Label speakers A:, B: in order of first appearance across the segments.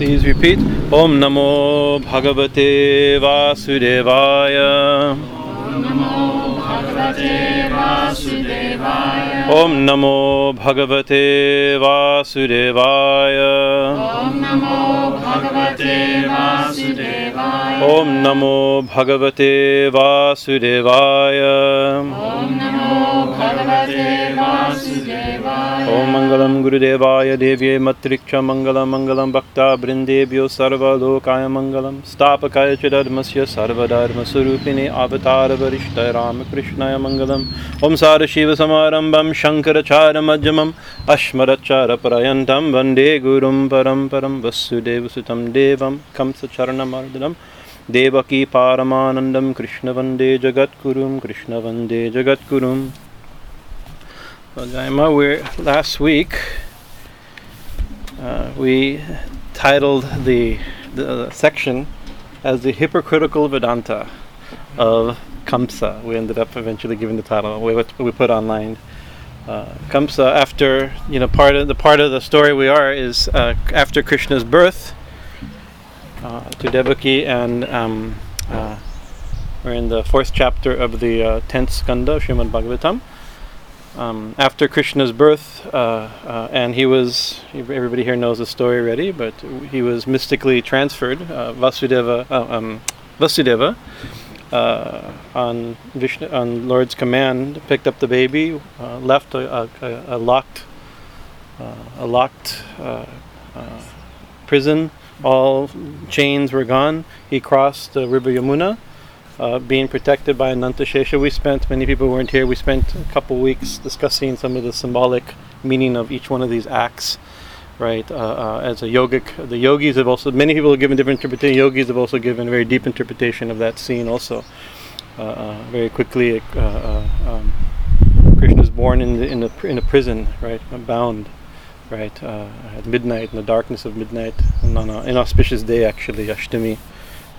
A: Please repeat. Om Namo Bhagavate Vasudevaya.
B: Om Namo Bhagavate Vasudevaya.
A: Om Namo Bhagavate Vasudevaya.
B: Om Namo Bhagavate Vasudevaya.
A: Om Namo Bhagavate Vasudevaya.
B: Om Namo Bhagavate Vasudevaya.
A: ॐ मङ्गलं गुरुदेवाय देव्ये मत्रिक्षमङ्गलमङ्गलं भक्तावृन्देभ्यो सर्वलोकाय मङ्गलं स्थापकाय च धर्मस्य सर्वधर्मस्वरूपिणे अवतारवरिष्ठ रामकृष्णाय मङ्गलम् ॐ सारशिवसमारम्भं शङ्करचारमध्यमम् अश्मरचारपर्यन्तं वंदे गुरुं परम्परं वसुदेवसुतं देवं, कंसचरणमर्दनं देवकी पारमानन्दं कृष्णवन्दे जगद्गुरुं कृष्णवन्दे जगद्गुरुम्। Jaima, we're last week uh, we titled the, the section as the hypocritical Vedanta of Kamsa. We ended up eventually giving the title we, we put online. Uh, Kamsa, after you know, part of the part of the story we are is uh, after Krishna's birth uh, to Devaki, and um, uh, we're in the fourth chapter of the uh, tenth skanda, Srimad Bhagavatam um, after Krishna's birth, uh, uh, and he was, everybody here knows the story already, but he was mystically transferred, uh, Vasudeva, uh, um, Vasudeva, uh, on Vishnu, on Lord's command, picked up the baby, uh, left a, a, a locked, a locked prison. All chains were gone. He crossed the river Yamuna uh, being protected by Ananta Shesha. We spent, many people weren't here, we spent a couple weeks discussing some of the symbolic meaning of each one of these acts, right? Uh, uh, as a yogic, the yogis have also, many people have given different interpretation, yogis have also given a very deep interpretation of that scene also. Uh, uh, very quickly, uh, um, Krishna is born in, the, in, a, in a prison, right? Bound. Right, at midnight, in the darkness of midnight, on an inauspicious day, actually, Ashtami,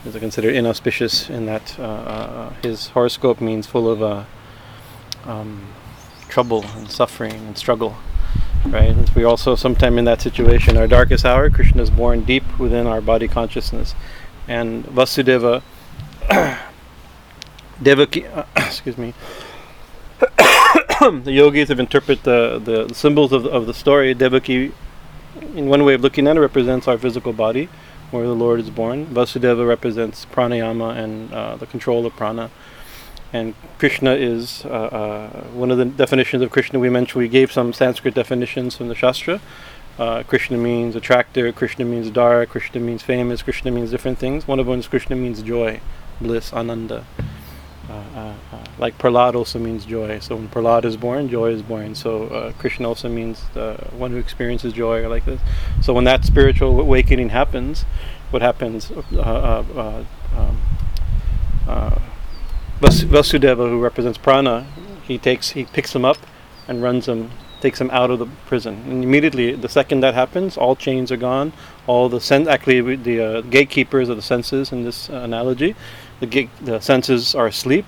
A: is considered inauspicious in that uh, uh, his horoscope means full of uh, um, trouble and suffering and struggle. Right, and we also sometime in that situation, our darkest hour, Krishna is born deep within our body consciousness, and Vasudeva, Devaki, excuse me. the yogis have interpreted the, the symbols of, of the story. Devaki, in one way of looking at it, represents our physical body, where the Lord is born. Vasudeva represents pranayama and uh, the control of prana. And Krishna is uh, uh, one of the definitions of Krishna we mentioned. We gave some Sanskrit definitions from the Shastra. Uh, Krishna means attractor, Krishna means dark, Krishna means famous, Krishna means different things. One of them is Krishna means joy, bliss, ananda. Uh, uh, like Prahlad also means joy. So when Prahlad is born, joy is born. So uh, Krishna also means the one who experiences joy, or like this. So when that spiritual awakening happens, what happens? Uh, uh, uh, um, uh, Vasudeva, who represents prana, he takes, he picks him up, and runs him, takes him out of the prison. And immediately, the second that happens, all chains are gone. All the sen- actually the gatekeepers of the senses in this analogy, the, the senses are asleep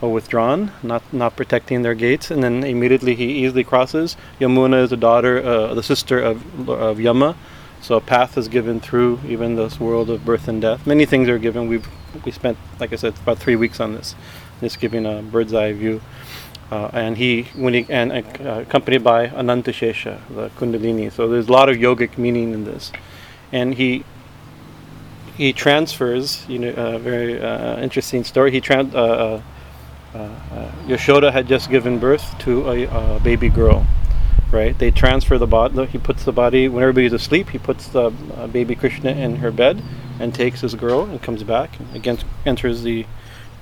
A: or withdrawn, not not protecting their gates, and then immediately he easily crosses. Yamuna is the daughter, uh, the sister of of Yama, so a path is given through even this world of birth and death. Many things are given. We've we spent, like I said, about three weeks on this, this giving a bird's eye view. Uh, and he when he and uh, accompanied by Ananta Shesha, the Kundalini. So there's a lot of yogic meaning in this, and he he transfers. You know, a very uh, interesting story. He. Uh, uh, Yashoda had just given birth to a, a, baby girl, right? They transfer the body. He puts the body when everybody's asleep. He puts the uh, baby Krishna in her bed and takes his girl and comes back again enters the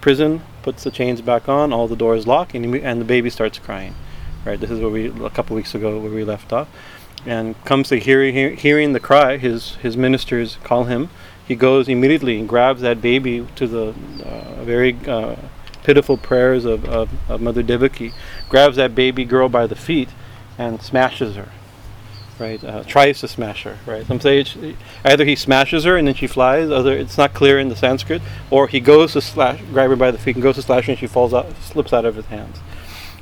A: prison, puts the chains back on, all the doors lock, and, he, and the baby starts crying. Right. This is where we a couple weeks ago where we left off, and comes to hearing hear, hearing the cry. His his ministers call him. He goes immediately and grabs that baby to the uh, very uh, pitiful prayers of, of, of Mother Devaki, grabs that baby girl by the feet and smashes her. Right, uh, tries to smash her. Right, some say either he smashes her and then she flies. Other, it's not clear in the Sanskrit. Or he goes to slash, grab her by the feet and goes to slash her and she falls out, slips out of his hands.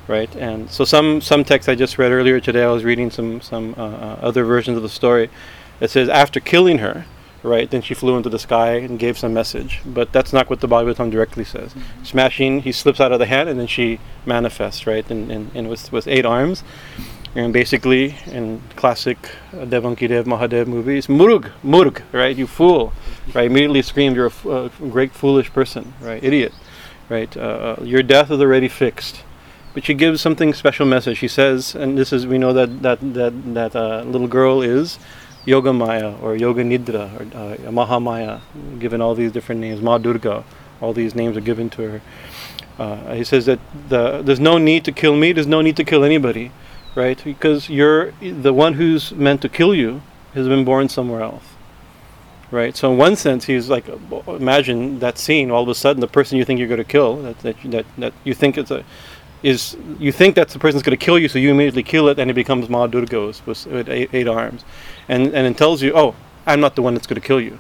A: Right, and so some some texts I just read earlier today. I was reading some some uh, uh other versions of the story It says after killing her, right? Then she flew into the sky and gave some message. But that's not what the Bhagavatam directly says. Smashing, he slips out of the hand, and then she manifests, right? And, and, and with, with eight arms. And basically, in classic uh, Devanki Dev Mahadev movies, Murug, Murug, right? You fool, right? Immediately screamed, you're a f- a great foolish person, right? Idiot, right? Uh, your death is already fixed. But she gives something special message. She says, and this is we know that that that that uh, little girl is Yoga Maya or Yoga Nidra or uh, Mahamaya, given all these different names. Ma Durga, all these names are given to her. Uh, he says that the, there's no need to kill me. There's no need to kill anybody, right? Because you're the one who's meant to kill you has been born somewhere else, right? So in one sense, he's like, imagine that scene. All of a sudden, the person you think you're going to kill, that that that, that you think it's a is you think that the person's going to kill you, so you immediately kill it, and it becomes Ma Durga with, eight, eight, arms, and and it tells you, oh, I'm not the one that's going to kill you,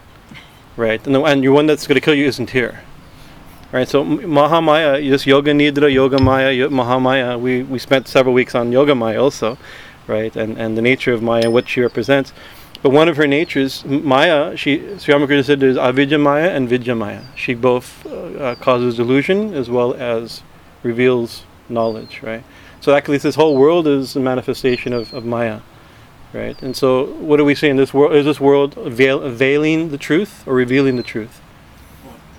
A: right? And the and your one that's going to kill you isn't here, right? So Mahamaya, this Yoga Nidra, Yoga Maya, Mahamaya. We we spent several weeks on Yoga Maya also, right? And and the nature of Maya, what she represents. But one of her natures, Maya, she Sri Ramakrishna said there's Avidya Maya and Vidya Maya. She both uh, uh, causes delusion as well as reveals knowledge, right? So actually, this whole world is a manifestation of, of Maya, right? And so, what do we say in this world? Is this world veil, veiling the truth or revealing the truth?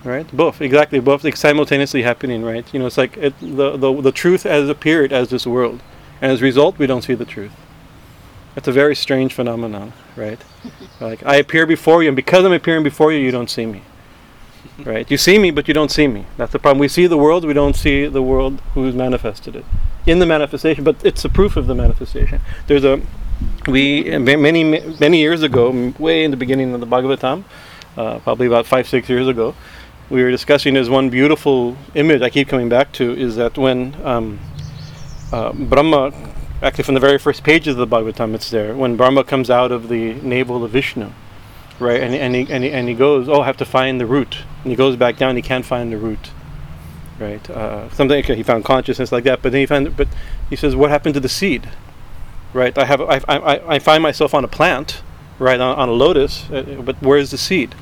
A: Right, both exactly, both like simultaneously happening. Right, you know, it's like it, the, the the truth has appeared as this world, and as a result, we don't see the truth. It's a very strange phenomenon, right? like I appear before you, and because I'm appearing before you, you don't see me right? You see me, but you don't see me. That's the problem. We see the world, we don't see the world who's manifested it in the manifestation, but it's a proof of the manifestation. There's a we many many years ago, way in the beginning of the Bhagavatam, uh, probably about five six years ago, we were discussing. There's one beautiful image I keep coming back to is that when um, uh, Brahma, actually from the very first pages of the Bhagavatam, it's there when Brahma comes out of the navel of Vishnu right? And, and, he, and, he, and he goes, oh, I have to find the root. And he goes back down, he can't find the root, right? Uh, something okay, he found consciousness like that, but then he found, but he says, what happened to the seed, right? I have, I, I, I find myself on a plant, right, on, on a lotus, uh, but where's the seed?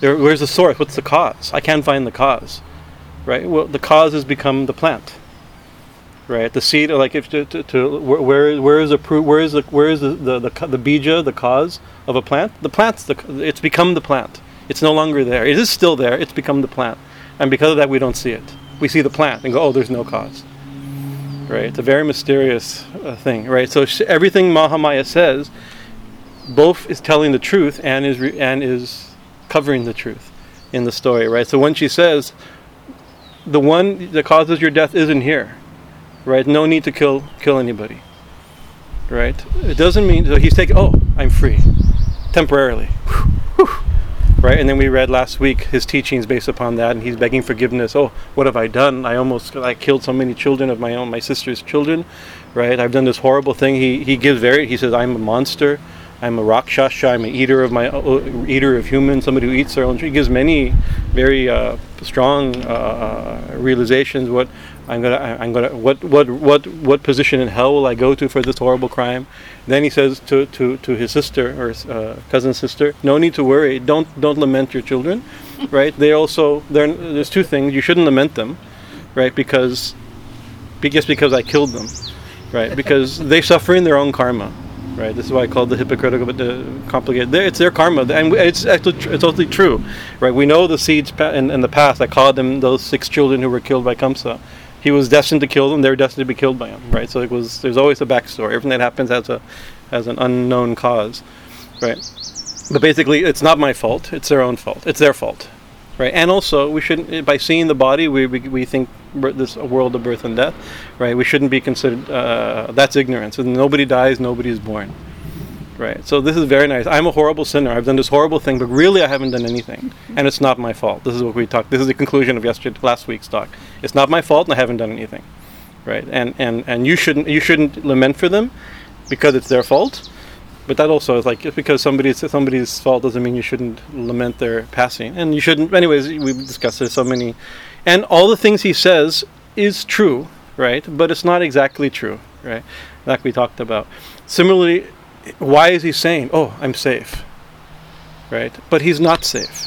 A: There, where's the source? What's the cause? I can't find the cause, right? Well, the cause has become the plant right? The seed, like if to, to, to where where is the where is the where is the the, the the bija, the cause of a plant? The plant's the it's become the plant. It's no longer there. It is still there. It's become the plant, and because of that, we don't see it. We see the plant and go, oh, there's no cause. Right? It's a very mysterious uh, thing, right? So sh- everything Mahamaya says, both is telling the truth and is re- and is covering the truth in the story, right? So when she says, the one that causes your death isn't here right? No need to kill kill anybody, right? It doesn't mean so he's taking. Oh, I'm free, temporarily, whew, whew, right? And then we read last week his teachings based upon that, and he's begging forgiveness. Oh, what have I done? I almost I killed so many children of my own, my sister's children, right? I've done this horrible thing. He he gives very. He says I'm a monster. I'm a rakshasa. I'm an eater of my uh, eater of humans. Somebody who eats their own. He gives many very uh, strong uh, realizations. What I'm gonna, I'm gonna, what, what, what, what position in hell will I go to for this horrible crime? Then he says to, to, to his sister or uh, cousin sister, no need to worry. Don't, don't lament your children, right? They also, there's two things. You shouldn't lament them, right? Because, just because I killed them, right? Because they suffer in their own karma, right? This is why I call it the hypocritical, but the complicated. It's their karma, and it's actually it's totally true, right? We know the seeds in, in the past. I called them those six children who were killed by Kamsa he was destined to kill them. They were destined to be killed by him, right? So it was. There's always a backstory. Everything that happens has a has an unknown cause, right? But basically, it's not my fault. It's their own fault. It's their fault, right? And also, we shouldn't. By seeing the body, we we, we think this world of birth and death, right? We shouldn't be considered. Uh, that's ignorance. And nobody dies. Nobody is born. Right. So this is very nice. I'm a horrible sinner. I've done this horrible thing, but really I haven't done anything, and it's not my fault. This is what we talked. This is the conclusion of yesterday, last week's talk. It's not my fault, and I haven't done anything. Right. And and and you shouldn't you shouldn't lament for them, because it's their fault. But that also is like just because somebody's somebody's fault doesn't mean you shouldn't lament their passing, and you shouldn't. Anyways, we've discussed it so many, and all the things he says is true, right? But it's not exactly true, right? Like we talked about. Similarly, why is he saying, "Oh, I'm safe"? Right? But he's not safe.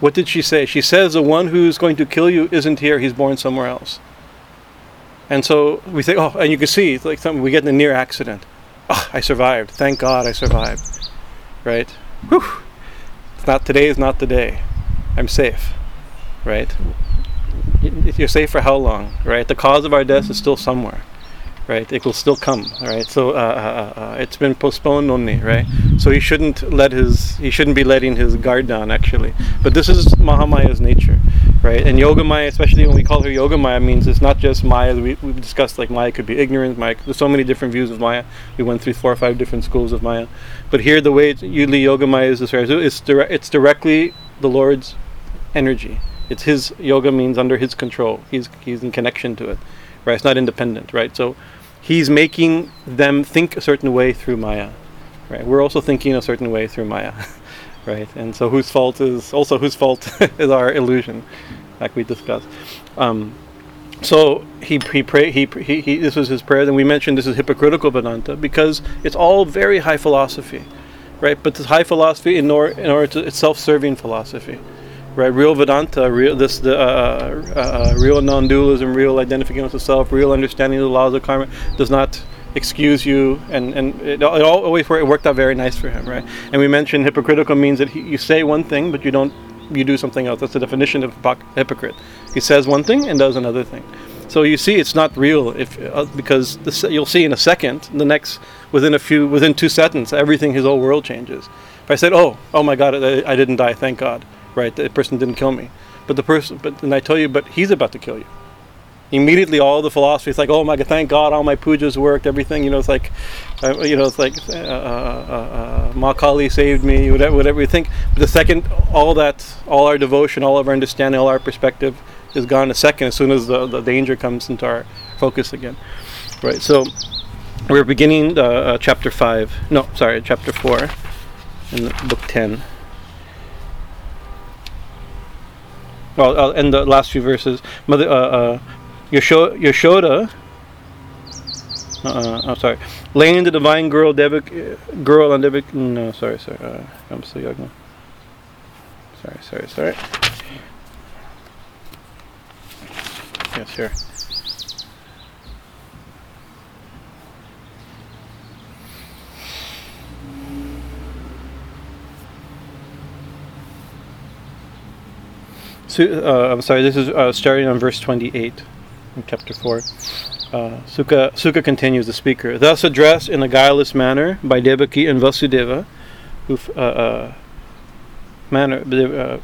A: What did she say? She says the one who's going to kill you isn't here. He's born somewhere else. And so we think, oh, and you can see, it's like something we get in a near accident. Oh, I survived. Thank God I survived. Right? Whew. It's not today is not the day. I'm safe. Right? You're safe for how long? Right? The cause of our death is still somewhere. Right? It will still come. Right? So uh, uh, uh, uh, it's been postponed only. Right? So he shouldn't let his he shouldn't be letting his guard down actually. But this is Mahamaya's nature. Right? And Yoga Maya, especially when we call her Yoga Maya, means it's not just Maya. We, we've discussed like Maya could be ignorance. Maya, there's so many different views of Maya. We went through four or five different schools of Maya. But here, the way usually Yoga Maya is described, it's, it's directly the Lord's energy. It's his yoga means under his control. He's he's in connection to it, right? It's not independent, right? So he's making them think a certain way through Maya, right? We're also thinking a certain way through Maya, right? And so whose fault is also whose fault is our illusion, like we discussed. Um, so he he pray he, he he this was his prayer. Then we mentioned this is hypocritical Vedanta because it's all very high philosophy, right? But this high philosophy in order in order to it's self-serving philosophy right? Real Vedanta, real this the uh, uh, uh, real non-dualism, real identification with the self, real understanding of the laws of karma does not excuse you, and and it, it always it worked out very nice for him, right? And we mentioned hypocritical means that he, you say one thing but you don't you do something else. That's the definition of hypocrite. He says one thing and does another thing. So you see, it's not real if uh, because the, se- you'll see in a second, the next within a few within two seconds, everything his whole world changes. If I said, "Oh, oh my God, I, I didn't die, thank God," right? The person didn't kill me, but the person, but then I tell you, but he's about to kill you. Immediately, all the philosophy is like, "Oh my God, thank God, all my pujas worked, everything." You know, it's like, uh, you know, it's like uh, uh, uh, uh, saved me, whatever, whatever you think. But the second, all that, all our devotion, all of our understanding, all our perspective is gone a second as soon as the, the danger comes into our focus again. Right. So we're beginning uh, uh, chapter five. No, sorry, chapter four in the book ten. Well, uh, in the last few verses, Mother uh, uh, Yasho- Yashoda. Uh, I'm sorry. Laying the divine girl, Devik, uh, girl on Devik. No, sorry, sorry. Uh, I'm so young. Sorry, sorry, sorry. Yeah, sure. Uh, I'm sorry, this is uh, starting on verse 28 in chapter 4. Uh, Shuka, Shuka continues, the speaker. Thus addressed in a guileless manner by Devaki and Vasudeva, who, uh, uh, manner, uh,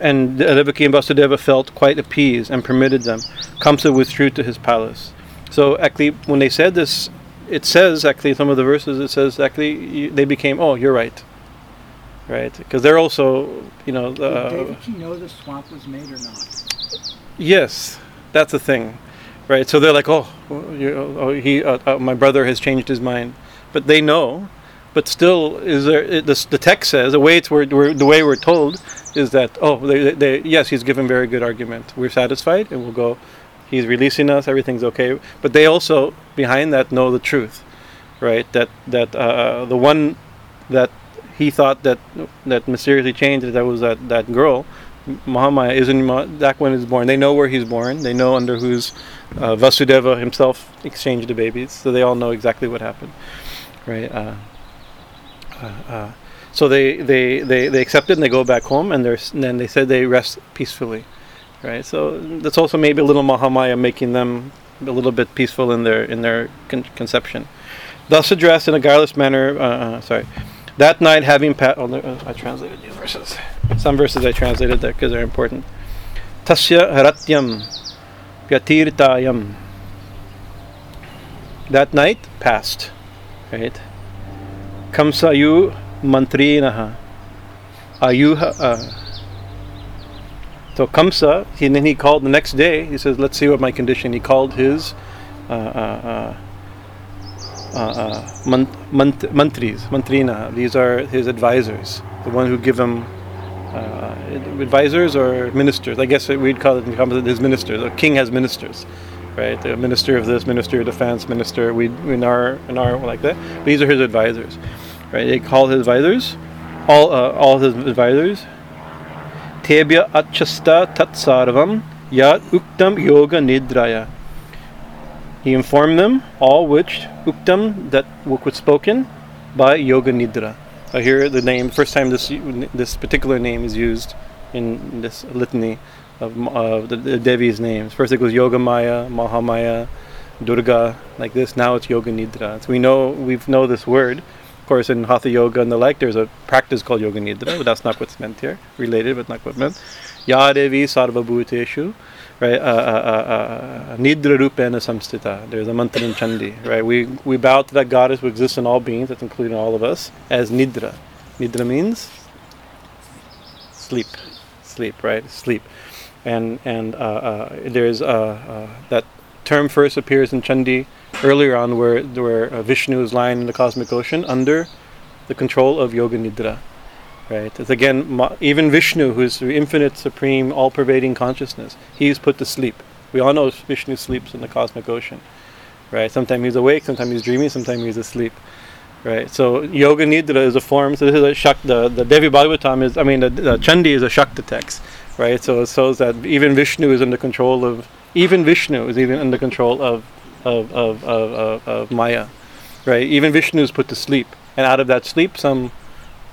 A: and Devaki and Vasudeva felt quite appeased and permitted them. Kamsa withdrew to his palace. So, actually, when they said this, it says, actually, some of the verses, it says, actually, they became, oh, you're right. Right? Because they're also, you know,
C: Did
A: uh,
C: Devaki know the swamp was made or not?
A: Yes, that's the thing, right? So they're like, oh, you, oh he, uh, uh, my brother has changed his mind, but they know. But still, is there? It, the, the text says the way it's we're, we're, the way we're told is that oh, they, they, they, yes, he's given very good argument. We're satisfied, and we'll go. He's releasing us. Everything's okay. But they also behind that know the truth, right? That that uh, the one that he thought that that mysteriously changed that was that that girl Mahamaya isn't that when he's born. They know where he's born. They know under whose uh, Vasudeva himself exchanged the babies, so they all know exactly what happened, right? Uh, uh, uh, so they, they, they, they accept it and they go back home, and, and then they said they rest peacefully, right? So that's also maybe a little Mahamaya making them a little bit peaceful in their in their con- conception. Thus addressed in a guileless manner. Uh, uh, sorry. That night, having pat, oh, uh, I translated these verses. Some verses I translated there because they're important. Tasya haratyam pyatirtayam. That night passed, right? Kamsayu mantrinaha. Ayuha. Uh, so Kamsa, and then he called the next day. He says, "Let's see what my condition." He called his uh, uh, uh, mant- mant- mantris, mantrina. These are his advisors, the one who give him uh, advisors or ministers. I guess we'd call it his ministers. A king has ministers, right? The minister of this, minister of defense, minister. We in our in our like that. These are his advisors, Right? They call his advisors, all uh, all his advisors. Tebya achasta tatsarvam yat uktam yoga nidraya. He informed them all which uktam that was spoken by yoga nidra. Uh, here the name first time this this particular name is used in this litany of the, the Devi's names. First it was Yoga Maya, Mahamaya, Durga, like this. Now it's Yoga Nidra. So we know we know this word. Of course, in Hatha Yoga and the like, there's a practice called Yoga Nidra, but that's not what's meant here. Related, but not what's meant. Ya Devi Sarva Bhuteshu. Right, uh, uh, uh, Nidra Rupena Samstita. There's a mantra in Chandi. Right, we we bow to that goddess who exists in all beings, that's including all of us, as Nidra. Nidra means sleep, sleep. Right, sleep and and uh, uh, there's uh, that term first appears in Chandi earlier on, where where Vishnu is lying in the cosmic ocean under the control of Yoga Nidra. Right. It's again even Vishnu, who's the infinite, supreme, all-pervading consciousness. He's put to sleep. We all know Vishnu sleeps in the cosmic ocean. Right. Sometimes he's awake, sometimes he's dreaming, sometimes he's asleep. Right. So Yoga Nidra is a form. So this is a Shakti, The, the Devi Bhagavatam is. I mean, the, the Chandi is a Shakti text right? So it shows that even Vishnu is under control of even Vishnu is even under control of of of of, of, of Maya, right? Even Vishnu is put to sleep, and out of that sleep, some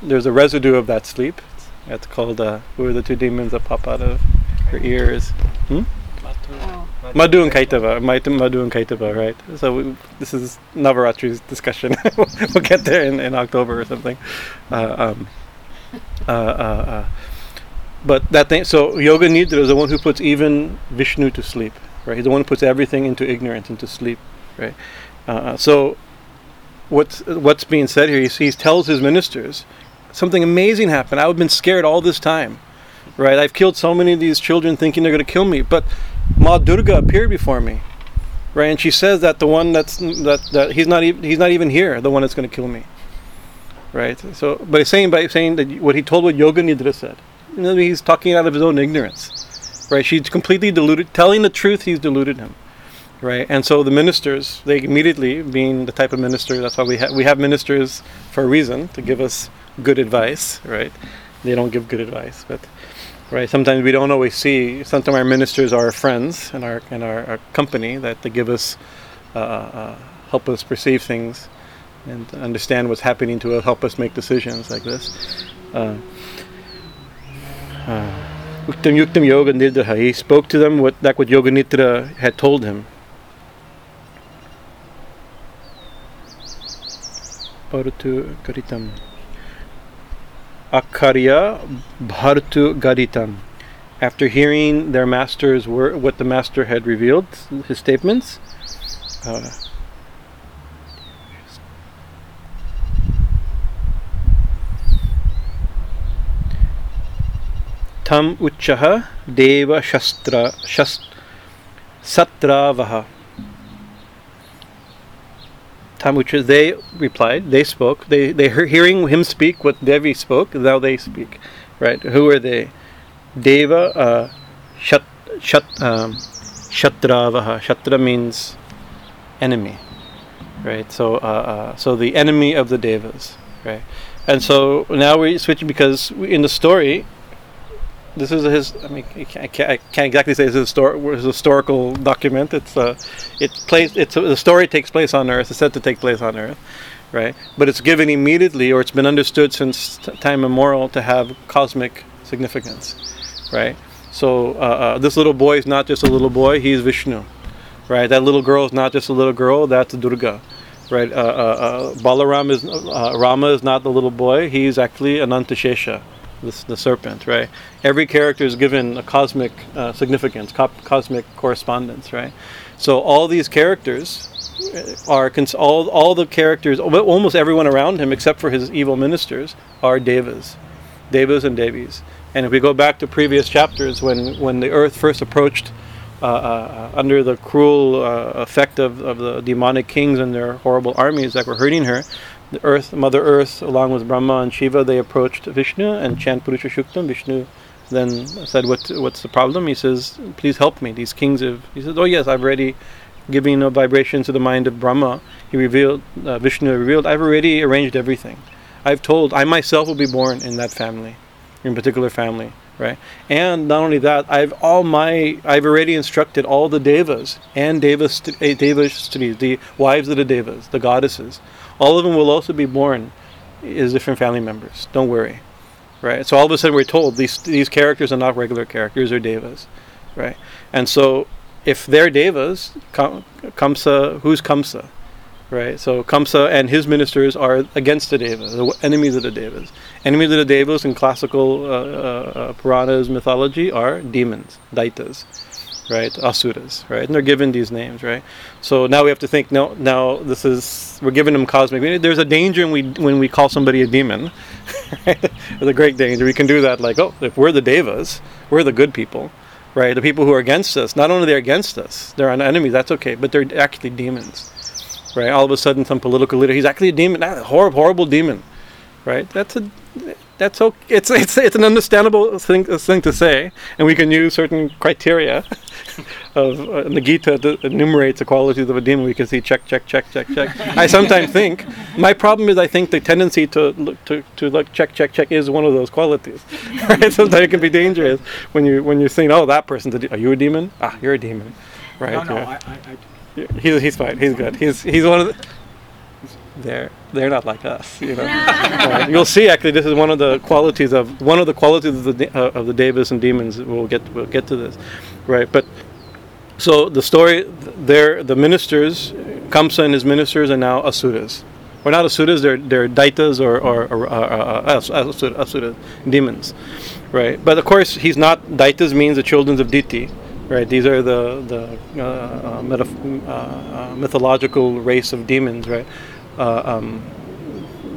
A: there's a residue of that sleep. It's called uh, who are the two demons that pop out of her ears? Hmm?
B: Oh.
A: Madhu and Kaitabha, Madhu and Kaitabha, right? So we, this is Navaratri's discussion. we'll get there in, in October or something. Uh, um, uh, uh, uh, but that thing, so Yoga Nidra is the one who puts even Vishnu to sleep, right? He's the one who puts everything into ignorance, into sleep, right? Uh, so what's what's being said here? He, he tells his ministers something amazing happened. I've been scared all this time, right? I've killed so many of these children thinking they're going to kill me, but Ma Durga appeared before me, right? And she says that the one that's that that he's not even he's not even here, the one that's going to kill me, right? So, he's saying by saying that what he told what Yoga Nidra said you know, he's talking out of his own ignorance, right? She's completely deluded. Telling the truth, he's deluded him, right? And so the ministers, they immediately, being the type of minister, that's why we have we have ministers for a reason to give us good advice, right? They don't give good advice, but right. Sometimes we don't always see. Sometimes our ministers are our friends and our and our, our company that they give us, uh, uh, help us perceive things, and understand what's happening to us, help us make decisions like this. Uh, Uktam Yuktam Yoga Nidra. He spoke to them what like what Yoga Nidra had told him. Bharatu Garitam. Akarya Bharatu Garitam. After hearing their master's word, what the master had revealed, his statements, uh, tam uchaha deva shastra shast, satravaha. Tam ucha, they replied, they spoke, they they hearing him speak what Devi spoke, now they speak. Right? Who are they? Deva uh, shat, shat, um, shatravaha. Shatra means enemy. Right? So uh, uh, so the enemy of the devas. Right? And so now we're switching because in the story, this is his. I mean, I can't, I can't exactly say it's a, it's a historical document. It's a, it plays. It's the story takes place on Earth. It's said to take place on Earth, right? But it's given immediately, or it's been understood since t- time immemorial to have cosmic significance, right? So uh, uh, this little boy is not just a little boy. He's Vishnu, right? That little girl is not just a little girl. That's Durga, right? Uh, uh, uh, Balaram is uh, Rama is not the little boy. He's actually Anantashesha the, the serpent, right? Every character is given a cosmic uh, significance, co- cosmic correspondence, right? So all these characters are cons- all all the characters, almost everyone around him, except for his evil ministers, are devas, devas and devis. And if we go back to previous chapters, when when the earth first approached. Uh, uh, under the cruel uh, effect of, of the demonic kings and their horrible armies that were hurting her, the earth, Mother Earth, along with Brahma and Shiva, they approached Vishnu and chant Purusha Suktam. Vishnu then said, what, What's the problem? He says, Please help me. These kings have. He says, Oh, yes, I've already given a vibration to the mind of Brahma. He revealed, uh, Vishnu revealed, I've already arranged everything. I've told I myself will be born in that family, in particular family, right? And not only that, I've all my I've already instructed all the devas and devas devas the wives of the devas, the goddesses. All of them will also be born as different family members. Don't worry, right? So all of a sudden we're told these these characters are not regular characters; they're devas, right? And so if they're devas, Kamsa, who's Kamsa? right? So Kamsa and his ministers are against the Devas, the enemies of the Devas. Enemies of the Devas in classical uh, uh, uh, Puranas mythology are demons, Daityas, right? Asuras, right? And they're given these names, right? So now we have to think. No, now this is we're giving them cosmic. There's a danger when we when we call somebody a demon. Right? There's a great danger. We can do that, like, oh, if we're the Devas, we're the good people. Right, the people who are against us. Not only they're against us, they're an enemy. That's okay, but they're actually demons right? All of a sudden, some political leader, he's actually a demon, a horrible, horrible demon, right? That's a that's okay. It's it's it's an understandable thing thing to say, and we can use certain criteria of uh, the Gita that enumerates the qualities of a demon. We can see check, check, check, check, check. I sometimes think my problem is I think the tendency to look to, to look check, check, check is one of those qualities. Right? Sometimes it can be dangerous when you when you're saying, oh, that person's a de- are you a demon? Ah, you're a demon, right?
C: No, no,
A: yeah.
C: I, I, I
A: He's he's fine. He's good. He's he's one of the. They're they're not like us, you know. uh, you'll see. Actually, this is one of the qualities of one of the qualities of the uh, of the Devas and demons. We'll get we'll get to this, right? But so the story, there the ministers, Kamsa and his ministers are now asuras. Or not asuras. They're they're daityas or or, or uh, uh, asuras, asuras, demons, right? But of course, he's not daitas means the children of Diti Right, these are the the uh, uh, metaf- uh, uh, mythological race of demons, right? Uh, um,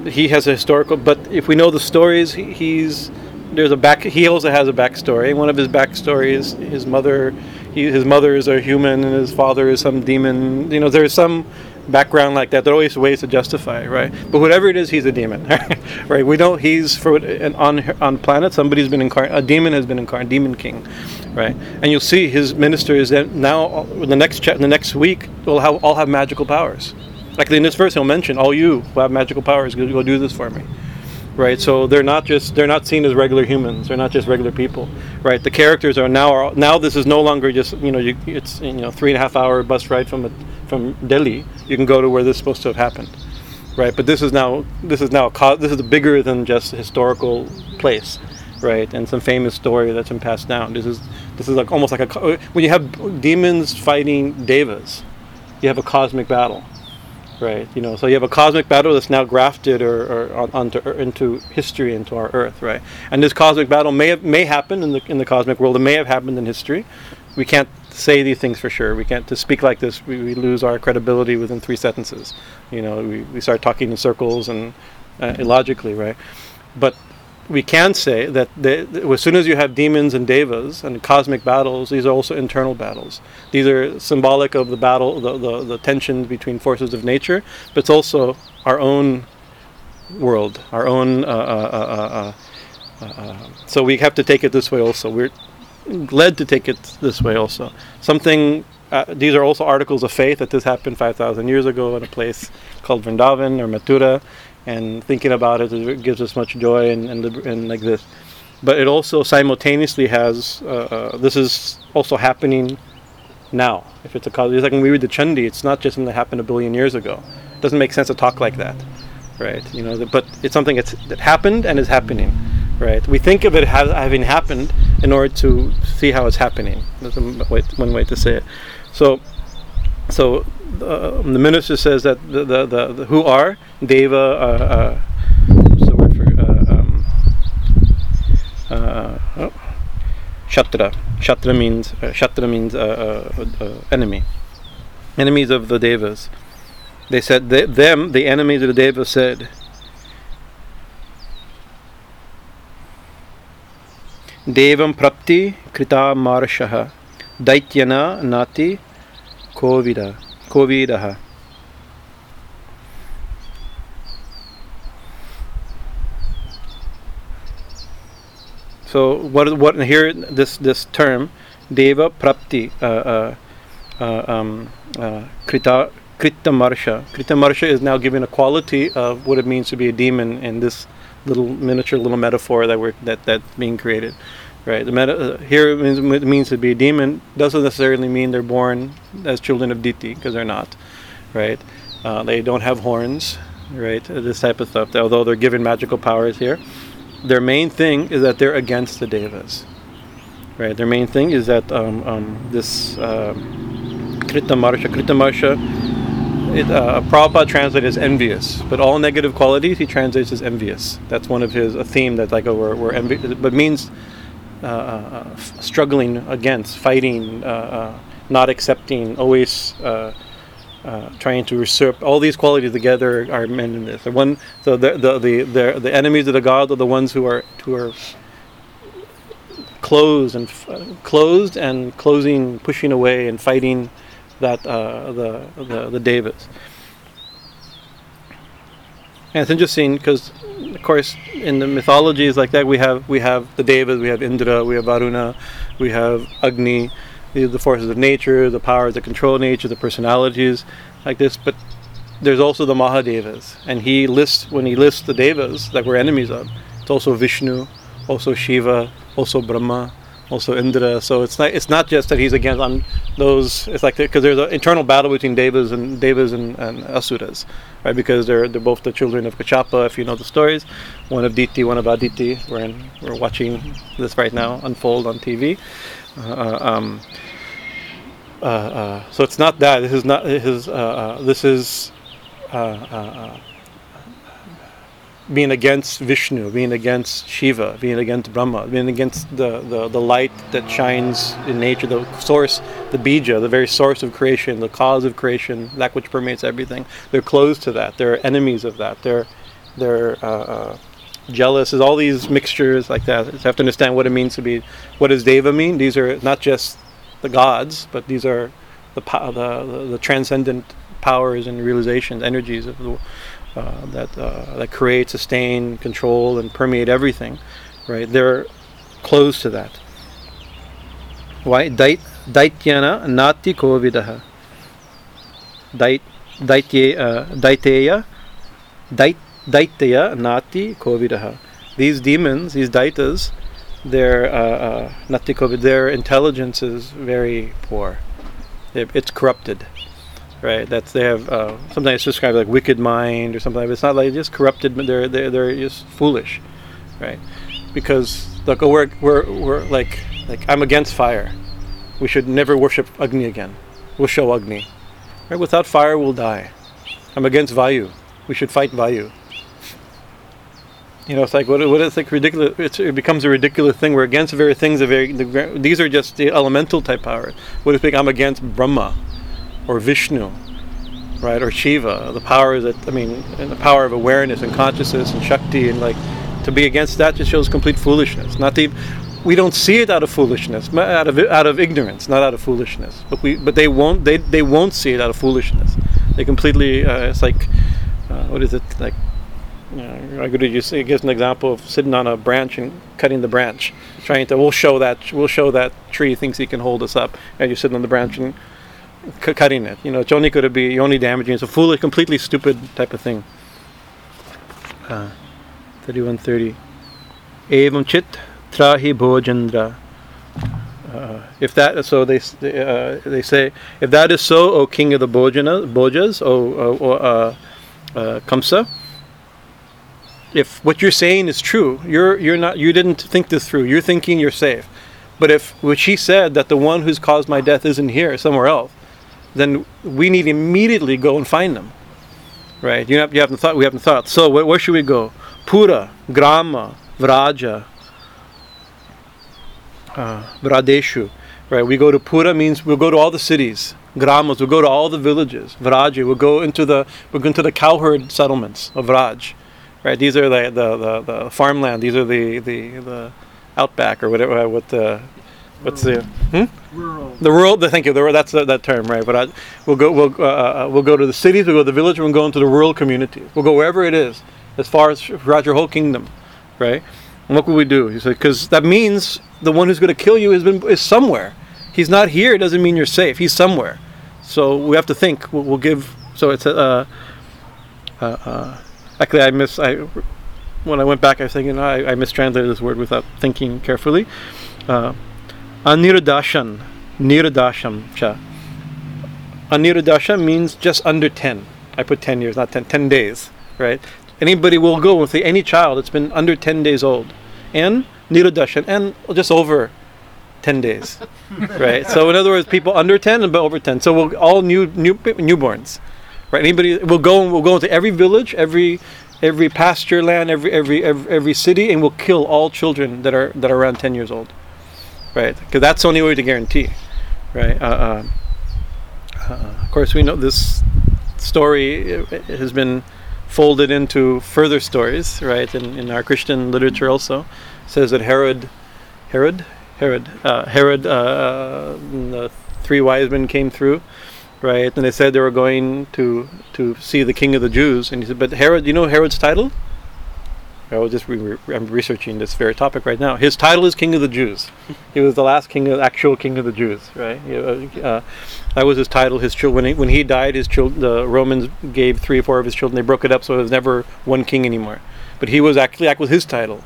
A: he has a historical, but if we know the stories, he, he's there's a back. He also has a backstory. One of his backstories, his mother, he, his mother is a human, and his father is some demon. You know, there's some background like that. There are always ways to justify, right? But whatever it is, he's a demon, right? We don't. He's for on on planet. Somebody's been incarnate. A demon has been incarnate. Demon king, right? And you'll see his ministers that now the next cha- the next week will have, all have magical powers. Like in this verse, he'll mention all you who have magical powers. Go, do this for me. Right? So they're not just they're not seen as regular humans. They're not just regular people. Right? The characters are now are, now this is no longer just you know you, it's you know three and a half hour bus ride from a, from delhi. You can go to where this is supposed to have happened. Right? But this is now this is now a, this is bigger than just a historical place. Right? And some famous story that's been passed down. This is this is like almost like a when you have demons fighting devas you have a cosmic battle right? You know, so you have a cosmic battle that's now grafted or, or on, onto into history, into our Earth, right? And this cosmic battle may have, may happen in the in the cosmic world. It may have happened in history. We can't say these things for sure. We can't to speak like this. We, we lose our credibility within three sentences. You know, we, we start talking in circles and uh, illogically, right? But we can say that as soon as you have demons and devas and cosmic battles, these are also internal battles. These are symbolic of the battle, the, the, the tension between forces of nature, but it's also our own world, our own. Uh, uh, uh, so we have to take it this way also. We're led to take it this way also. Something. these are also articles of faith that this happened 5,000 years ago in a place called Vrindavan or Mathura and thinking about it, it gives us much joy and, and, and like this. But it also simultaneously has uh, uh, this is also happening now. If it's a cause, it's like when we read the Chandi, it's not just something that happened a billion years ago. It doesn't make sense to talk like that, right? You know, but it's something that's, that happened and is happening, right? We think of it as having happened in order to see how it's happening. That's one way to say it. So, so uh, the minister says that the, the, the, the who are Deva. Uh, uh, what's the word for uh, um, uh, oh, Shatra. Shatra means Shatra means enemy. Enemies of the Devas. They said they, them, the enemies of the Devas, said. Devam prapti krita marshaha daityana nati kovida so what what here this this term deva prapti uh, uh, uh, um, uh, krita kritamarcha kritamarcha is now given a quality of what it means to be a demon in this little miniature little metaphor that we're that that's being created. Right. The meta, uh, here it means, it means to be a demon doesn't necessarily mean they're born as children of Diti because they're not. Right. Uh, they don't have horns. Right. Uh, This type of stuff. Although they're given magical powers here, their main thing is that they're against the devas. Right. Their main thing is that um, um, this uh, Krita Marsha, Krita Marsha, it, uh, Prabhupada translates as envious, but all negative qualities he translates as envious. That's one of his a theme that like oh, we're, we're but means uh, uh, struggling against, fighting, uh, uh, not accepting, always trying to usurp. All these qualities together are meant in this. The one, so the the the the, the enemies of the god are the ones who are who are closed and closed and closing, pushing away and fighting that the, the the devas. And it's interesting because, of course, in the mythologies like that, we have we have the devas, we have Indra, we have Varuna, we have Agni, the, the forces of nature, the powers that control nature, the personalities like this. But there's also the Mahadevas, and he lists when he lists the devas that we're enemies of. It's also Vishnu, also Shiva, also Brahma, also Indra. So it's not it's not just that he's against on those. It's like because there's an internal battle between devas and devas and, and asuras, right? Because they're they're both the children of Kashyapa. If you know the stories, one of Diti, one of Aditi. We're in, we're watching this right now unfold on TV. Uh, uh, um, uh, uh, so it's not that. This is not his. This is uh, uh, being against Vishnu, being against Shiva, being against Brahma, being against the, the, the light that shines in nature, the source, the bija, the very source of creation, the cause of creation, that which permeates everything. They're closed to that. They're enemies of that. They're they're uh, uh, jealous. Is all these mixtures like that. You have to understand what it means to be. What does Deva mean? These are not just the gods, but these are the the, the, the transcendent powers and realizations, energies of the uh, that uh, that create, sustain, control, and permeate everything. Right? They're closed to that. Why? Dait Daityana nati kovidaha. Uh, Daiteya Dait Daitya nati kovidaha. These demons, these daityas, their uh, uh, nati their intelligence is very poor. It's corrupted right? That's they have uh, sometimes it's described like wicked mind or something. It's not like just corrupted. They're they're they're just foolish, right? Because look, we're we're we're like like I'm against fire. We should never worship Agni again. We'll show Agni. Right? Without fire, we'll die. I'm against Vayu. We should fight Vayu. You know, it's like what, what it's like ridiculous. It's, it becomes a ridiculous thing. We're against the very things. The very the, these are just the elemental type powers. What if I'm against Brahma? Or Vishnu, right, or Shiva, the powers that I mean, and the power of awareness and consciousness and Shakti, and like to be against that just shows complete foolishness. Not the, we don't see it out of foolishness, out of out of ignorance, not out of foolishness. But we, but they won't, they they won't see it out of foolishness. They completely, uh, it's like, uh, what is it like? You I could just gives an example of sitting on a branch and cutting the branch, trying to. We'll show that. We'll show that tree thinks he can hold us up, and you're sitting on the branch and c- cutting it. You know, it's only going to be only damaging. It's a foolish, completely stupid type of thing. Uh, Thirty-one thirty. Evam chit trahi bhojandra. Uh, if that so they uh, they say if that is so, O King of the Bojana, Bhojas, O, o, o uh, uh, Kamsa. If what you're saying is true, you're you're not you didn't think this through. You're thinking you're safe. But if what she said that the one who's caused my death isn't here, somewhere else, then we need immediately go and find them. Right? You have you haven't thought we haven't thought. So where, where should we go? Pura, Grama, Vraja, uh, Vradeshu. Right? We go to Pura means we'll go to all the cities. Gramas, we'll go to all the villages. Vraja, we'll go into the we'll go into the cowherd settlements of Vraj. Right? These are the the, the, the farmland. These are the, the, the outback or whatever. What the what's the hmm?
C: Rural.
A: The rural, the, thank you. The, that's the, that term, right? But I, we'll go. We'll uh, uh, we'll go to the cities. We'll go to the village. We'll go into the rural communities. We'll go wherever it is, as far as throughout your whole kingdom, right? And what will we do? He said, because that means the one who's going to kill you has been is somewhere. He's not here. It doesn't mean you're safe. He's somewhere. So we have to think. We'll, we'll give So it's a. Uh, uh, uh, actually, I miss. I when I went back, I was thinking I, I mistranslated this word without thinking carefully. Uh, anirudashan, niradasham cha. Anirudasha means just under ten. I put ten years, not 10, 10 days, right? Anybody will go with any child that's been under ten days old, and niradashan, and just over 10 days right so in other words people under 10 and over 10 so we'll all new new newborns right anybody will go we'll go into every village every every pasture land every every every, every city and we'll kill all children that are that are around 10 years old right because that's the only way to guarantee right uh, uh, uh, of course we know this story uh, has been folded into further stories right in, in our christian literature also it says that herod herod Herod. Uh, Herod, uh, the three wise men came through, right? And they said they were going to to see the king of the Jews. And he said, "But Herod, you know Herod's title?" I was just re- I'm researching this very topic right now. His title is King of the Jews. he was the last king, of, actual king of the Jews, right? Uh, that was his title. His children, when he, when he died, his children, the Romans gave three or four of his children. They broke it up, so it was never one king anymore. But he was actually act with his title.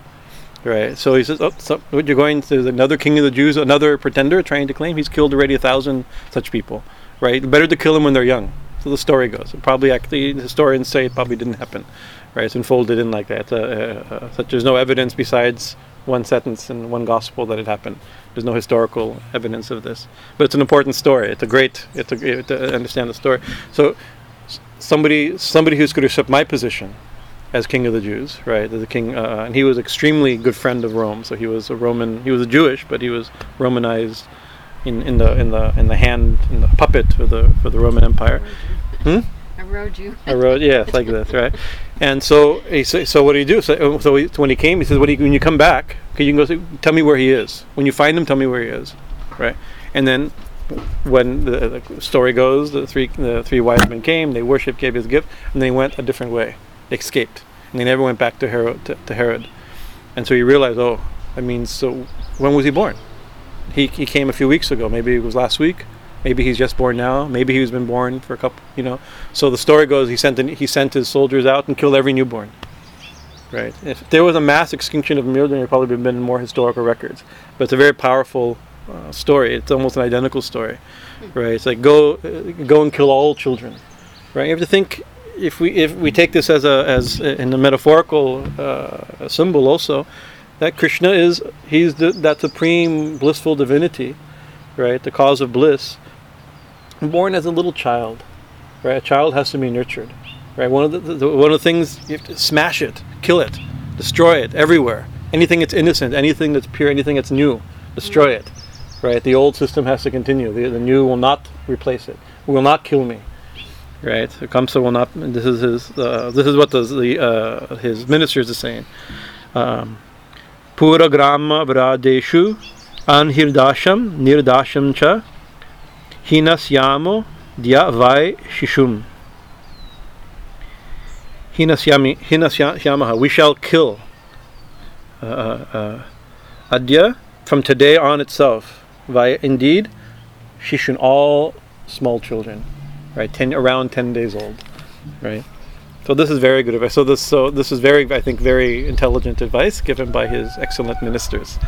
A: Right. So he says, "Oh, so what you're going to another king of the Jews, another pretender trying to claim he's killed already a thousand such people. Right. Better to kill them when they're young." So the story goes. Probably actually historians say it probably didn't happen. Right. It's unfolded in like that. Uh, uh, uh, such there's no evidence besides one sentence in one gospel that it happened. There's no historical evidence of this, but it's an important story. It's a great. It's a to understand the story. So somebody somebody who's going to accept my position as king of the Jews, right? The king, uh, and he was extremely good friend of Rome. So he was a Roman. He was a Jewish, but he was Romanized in, in the in the in the hand in the puppet for the for the Roman Empire.
B: Hmm? I rode you.
A: I rode, yeah, like this, right? And so he so, so what do you do? So, uh, so, he, so when he came, he says, when, he, when you come back, okay, you can go say, tell me where he is. When you find him, tell me where he is, right? And then when the, the story goes, the three the three wise men came, they worshipped, gave his gift, and they went a different way escaped, and they never went back to Herod. To, to Herod. And so he realized, oh, I mean, so when was he born? He he came a few weeks ago. Maybe it was last week. Maybe he's just born now. Maybe he's been born for a couple. You know. So the story goes, he sent he sent his soldiers out and killed every newborn. Right. If there was a mass extinction of children, there probably been more historical records. But it's a very powerful uh, story. It's almost an identical story, right? It's like go uh, go and kill all children, right? You have to think if we if we take this as a as in a metaphorical uh, symbol also, that Krishna is he's the, that supreme blissful divinity, right? The cause of bliss, born as a little child, right? A child has to be nurtured, right? One of the, the one of the things you have to smash it, kill it, destroy it everywhere. Anything that's innocent, anything that's pure, anything that's new, destroy it, right? The old system has to continue. The, the new will not replace it. Will not kill me right? Kamsa will not. This is his. Uh, this is what the, the uh, his ministers are saying. Um, Pura grama vradeshu anhirdasham nirdasham cha hinasyamo dya vai shishum. Hinasyami hinasyamaha. We shall kill. Uh, uh, uh, adya from today on itself. Vai indeed, shishun all small children right? Ten around ten days old, right? So this is very good advice. So this so this is very I think very intelligent advice given by his excellent ministers.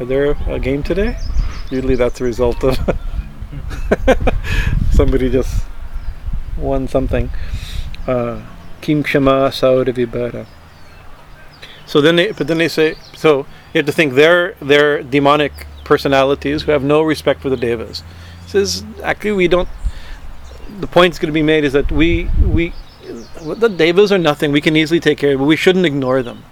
A: Are there a game today? Usually that's a result of somebody just won something. Uh, Kim Kshama Saurivibara. So then they but then they say so you have to think they're they're demonic personalities who have no respect for the devas says actually we don't the point is going to be made is that we we the devas are nothing we can easily take care of but we shouldn't ignore them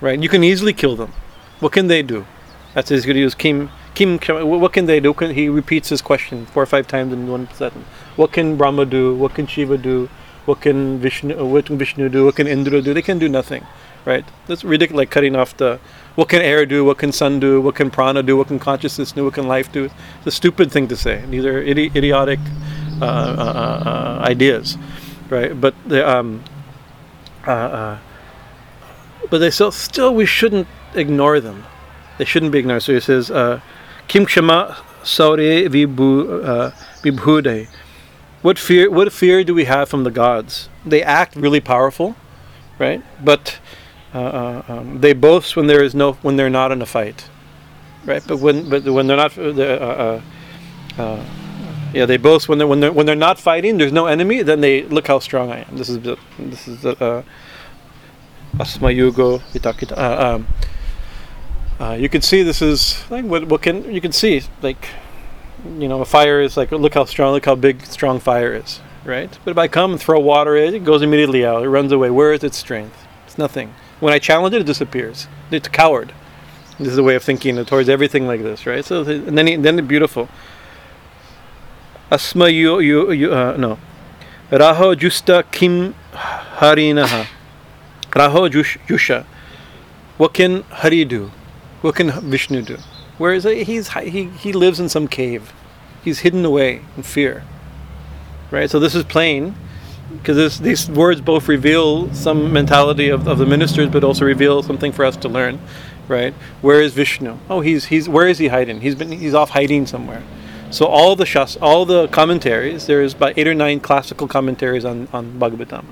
A: right you can easily kill them what can they do that's to use kim kim what can they do he repeats his question four or five times in one sentence what can brahma do what can shiva do what can vishnu what can vishnu do what can indra do they can do nothing right that's ridiculous like cutting off the what can air do? What can sun do? What can prana do? What can consciousness do? What can life do? It's a stupid thing to say. These are idi- idiotic uh, uh, uh, ideas, right? But the, um, uh, uh, but they still still we shouldn't ignore them. They shouldn't be ignored. So he says, uh, "Kim kshama saure vibhude." what fear what fear do we have from the gods? They act really powerful, right? But uh, uh, um, they boast when there is no when they're not in a fight, right? But when but when they're not, uh, uh, uh, yeah, they boast when they're when they're when they're not fighting. There's no enemy. Then they look how strong I am. This is this is the uh, Asma Yugo Vitakita. Uh, you can see this is like what what can you can see like you know a fire is like look how strong look how big strong fire is right? But if I come and throw water in it goes immediately out. It runs away. Where is its strength? It's nothing. When I challenge it it disappears. It's a coward. This is a way of thinking towards everything like this right? So and then he, then it's beautiful. Asma you you, you uh, no. Raho justa kim harinaha. Raho jush, jusha. What can hari do what can Vishnu do? Where is it? He's he he lives in some cave. He's hidden away in fear. Right. So this is plain because these words both reveal some mentality of, of the ministers, but also reveal something for us to learn. Right. Where is Vishnu? Oh, he's he's where is he hiding? He's been he's off hiding somewhere. So all the shas, all the commentaries, there's about eight or nine classical commentaries on on Bhagavatam,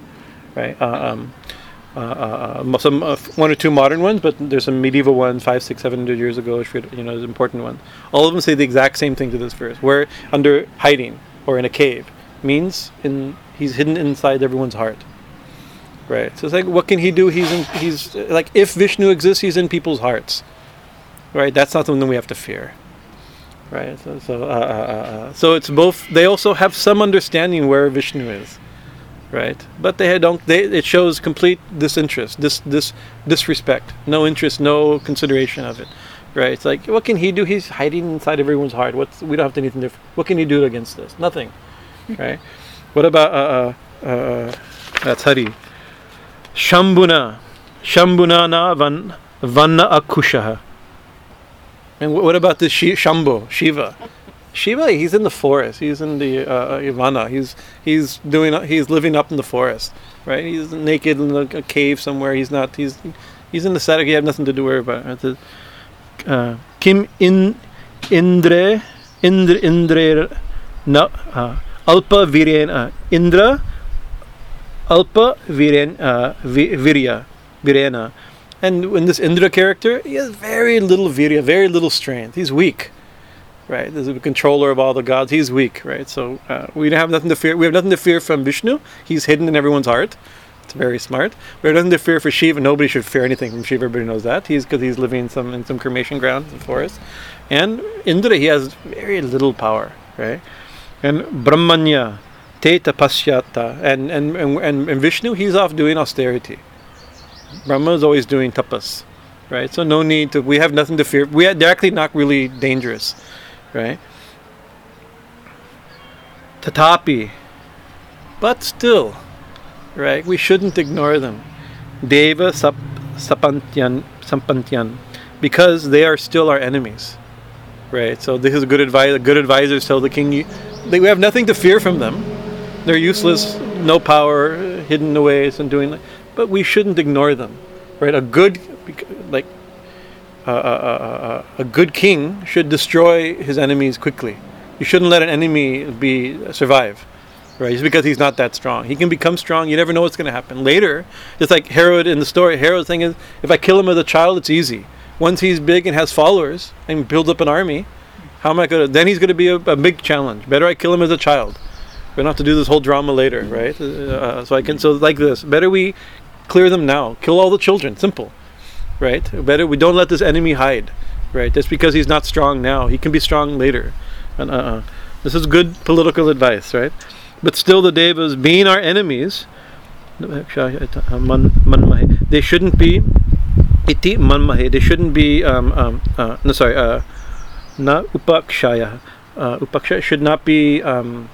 A: right? Uh, um, uh, uh, some uh, one or two modern ones, but there's some medieval ones, five, six, seven hundred years ago. You know, important ones. All of them say the exact same thing to this verse. Where under hiding or in a cave means in he's hidden inside everyone's heart. Right. So it's like, what can he do? He's in, he's like if Vishnu exists, he's in people's hearts. Right. That's not something we have to fear. Right. So so uh, uh, uh, uh, so it's both. They also have some understanding where Vishnu is right? But they don't. They it shows complete disinterest, dis dis disrespect, no interest, no consideration of it, right? It's like what can he do? He's hiding inside everyone's heart. What's we don't have to anything different. What can he do against this? Nothing, right? What about uh uh uh that's Hari. Shambuna, Shambuna na van vanna akushaha. And what about this Shi- Shambhu, Shiva? Shiva, he's in the forest. He's in the uh, Ivana. He's he's doing. He's living up in the forest, right? He's naked in a, a cave somewhere. He's not. He's he's in the setting. He have nothing to do worry about. Uh, Kim in Indre Indra Indre na uh, Alpa Viryan uh, Indra Alpa Viryan uh, Vi- Virya Virena, and in this Indra character, he has very little virya, very little strength. He's weak right? This is the controller of all the gods. He's weak, right? So uh, we have nothing to fear. We have nothing to fear from Vishnu. He's hidden in everyone's heart. It's very smart. We have nothing to fear for Shiva. Nobody should fear anything from Shiva. Everybody knows that. He's because he's living in some in some cremation grounds and the forest. And Indra, he has very little power, right? And Brahmanya, Te Tapasyata, and and, and and Vishnu, he's off doing austerity. Brahma is always doing tapas, right? So no need to. We have nothing to fear. We they're actually not really dangerous right? Tatapi. But still, right, we shouldn't ignore them. Deva sap, sapantyan, sampantyan, because they are still our enemies, right? So this is good advice. Good advisors tell the king, they, we have nothing to fear from them. They're useless, no power, hidden away, and doing. But we shouldn't ignore them, right? A good, like a good king should destroy his enemies quickly. You shouldn't let an enemy be survive, right? Just because he's not that strong, he can become strong. You never know what's going to happen later. Just like Herod in the story, Herod's thing is, if I kill him as a child, it's easy. Once he's big and has followers and builds up an army, how am I going to? Then he's going to be a, a big challenge. Better I kill him as a child. We don't have to do this whole drama later, right? Uh, so I can so like this. Better we clear them now. Kill all the children. Simple right? Better we don't let this enemy hide, right? Just because he's not strong now, he can be strong later. And uh, this is good political advice, right? But still, the Devas, being our enemies, they shouldn't be. Iti manmahe. They shouldn't be. Um, um, uh, no, sorry. Uh, not upakshaya. Uh, upakshaya should not be. Um,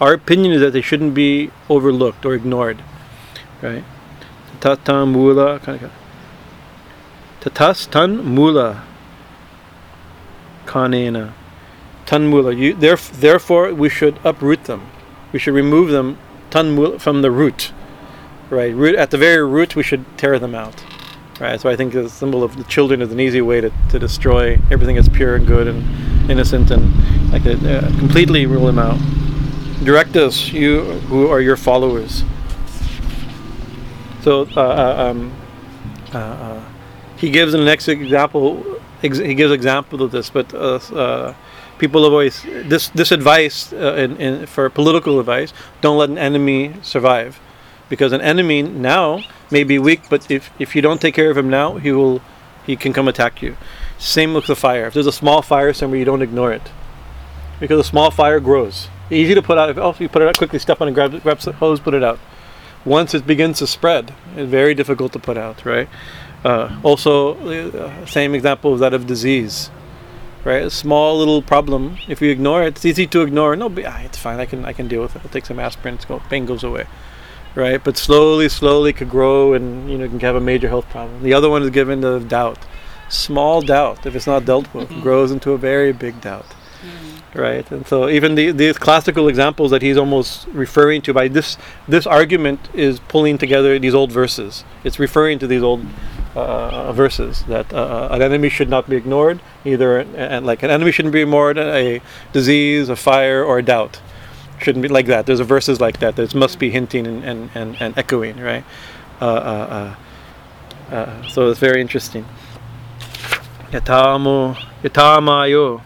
A: our opinion is that they shouldn't be overlooked or ignored, right? Tatamula. Tatas tan mula kanena. Tan mula. You, theref- therefore, we should uproot them. We should remove them tanmula, from the root. Right. Root, at the very root, we should tear them out. Right. So I think the symbol of the children is an easy way to, to destroy everything that's pure and good and innocent and like uh, completely rule them out. Direct us, you who are your followers. So uh, uh, um, uh, uh, he gives the next example. Ex- he gives example of this, but uh, uh, people always this this advice uh, in, in, for political advice: don't let an enemy survive, because an enemy now may be weak, but if if you don't take care of him now, he will he can come attack you. Same with the fire. If there's a small fire somewhere, you don't ignore it, because a small fire grows. Easy to put out. If oh, you put it out quickly, step on and grab grab the hose, put it out once it begins to spread, it's very difficult to put out, right? Uh, also, uh, same example is that of disease, right? A small little problem, if you ignore it, it's easy to ignore. No, but, ah, it's fine. I can I can deal with it. I'll take some aspirin. It's go, pain goes away, right? But slowly, slowly could grow, and you know can have a major health problem. The other one is given the doubt. Small doubt, if it's not dealt with,
B: Mhm.
A: grows into a very big doubt
B: Mm.
A: right and so even the, these classical examples that he's almost referring to by this this argument is pulling together these old verses it's referring to these old uh, uh, verses that uh, uh, an enemy should not be ignored, either uh, and like an enemy shouldn't be ignored, a disease, a fire, or a doubt shouldn't be like that. There's verses like that. that must be hinting and, and, and, and echoing, right? Uh, so it's very interesting. Yatamo, yatamayo.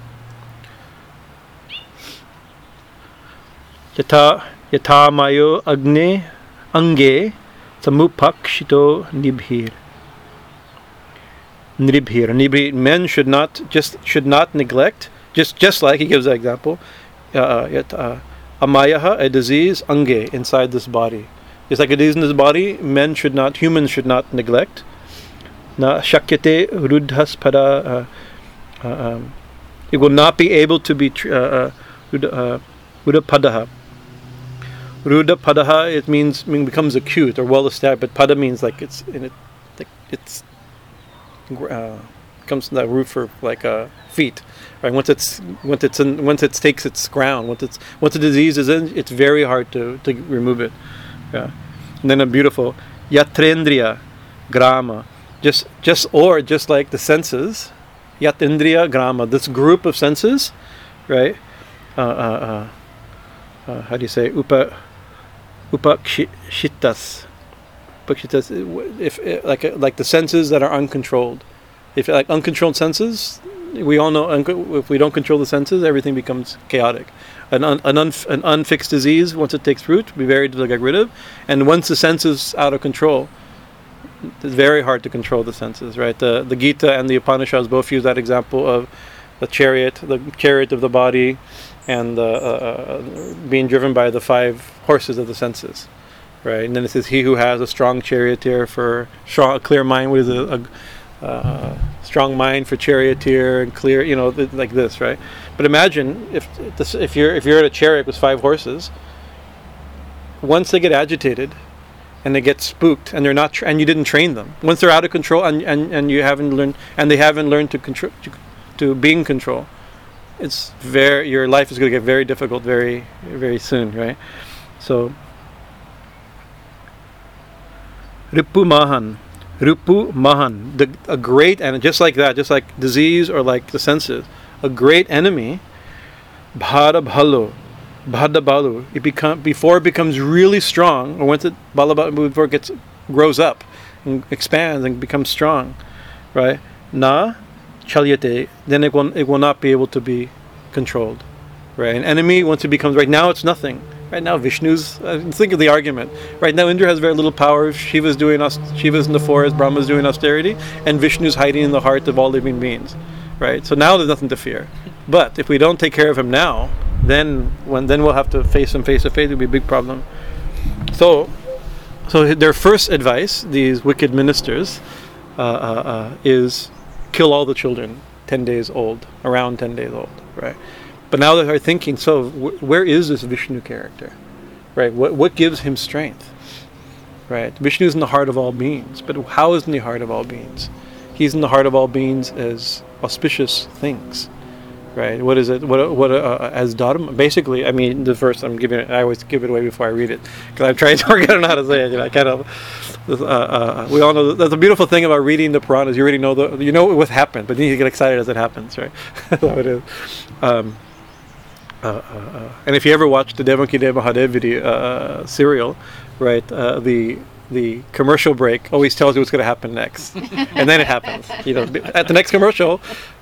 A: Yata, mayo agne ange samupakshito nibhir nibhir nibhir men should not just should not neglect just just like he gives that example uh, yet, uh, amayaha a disease ange inside this body. Just like a disease in this body men should not humans should not neglect. Na shakyate rudhas pada uh, uh, um, it will not be able to be uh, uh, uh, Rudapadaha. Ruda padaha it means mean becomes acute or well established, but pada means like it's in it like it's uh, comes from that root for like uh, feet. Right? Once it's once it's in, once it takes its ground, once it's once the disease is in, it's very hard to, to remove it. Yeah. And then a beautiful yatrendriya grama. Just just or just like the senses, yatindriya grama, this group of senses, right? Uh, uh, uh, uh, how do you say upa upakshitas upakshitas if uh, like uh, like the senses that are uncontrolled. If like uncontrolled senses we all know if we don't control the senses everything becomes chaotic. An, un, an, unf- an unfixed disease once it takes root be very difficult to get rid of. And once the senses out of control it's very hard to control the senses right? The the gita and the upanishads both use that example of the chariot the chariot of the body and uh, uh, being driven by the five horses of the senses, right? And then it says, "He who has a strong charioteer for strong, a clear mind, what is it? A, uh, strong mind for charioteer and clear, you know, th- like this, right? But imagine if this, if you're if you're in a chariot with five horses, once they get agitated, and they get spooked, and they're not, tra- and you didn't train them. Once they're out of control, and, and, and you haven't learned, and they haven't learned to control, to, to be in control, it's very your life is going to get very difficult very very soon right so ripu mahan Rupu mahan the, a great and just like that just like disease or like the senses a great enemy bhara bhalo bhada balu it become before it becomes really strong or once it bala before it gets grows up and expands and becomes strong right na chalyate, then it will it will not be able to be controlled. Right? An enemy once it becomes right now it's nothing. Right now Vishnu's uh, think of the argument. Right now Indra has very little power. Shiva's doing us Shiva's in the forest, Brahma's doing austerity, and Vishnu's hiding in the heart of all living beings. Right? So now there's nothing to fear. But if we don't take care of him now, then when then we'll have to face him face to face, it'll be a big problem. So so their first advice, these wicked ministers, uh, uh, uh, is kill all the children 10 days old, around 10 days old, right? But now they are thinking, so wh- where is this Vishnu character, right? What, what gives him strength, right? Vishnu is in the heart of all beings, but how is in the heart of all beings? He's in the heart of all beings as auspicious things, right? What is it? What what uh, as dharma? Basically, I mean, the verse I'm giving it. I always give it away before I read it because I'm trying to work out how to say it. You know, I kind of. Uh, uh, we all know that that's a beautiful thing about reading the Puranas. You already know the you know what happened, but then you get excited as it happens, right? That's how it is. Um, uh, uh, Uh, uh, uh. and if you ever watch the Devon Ke Dev Mahadev video uh, serial, right, uh, the the commercial break always tells you what's going to happen next, and then it happens. You know, at the next commercial,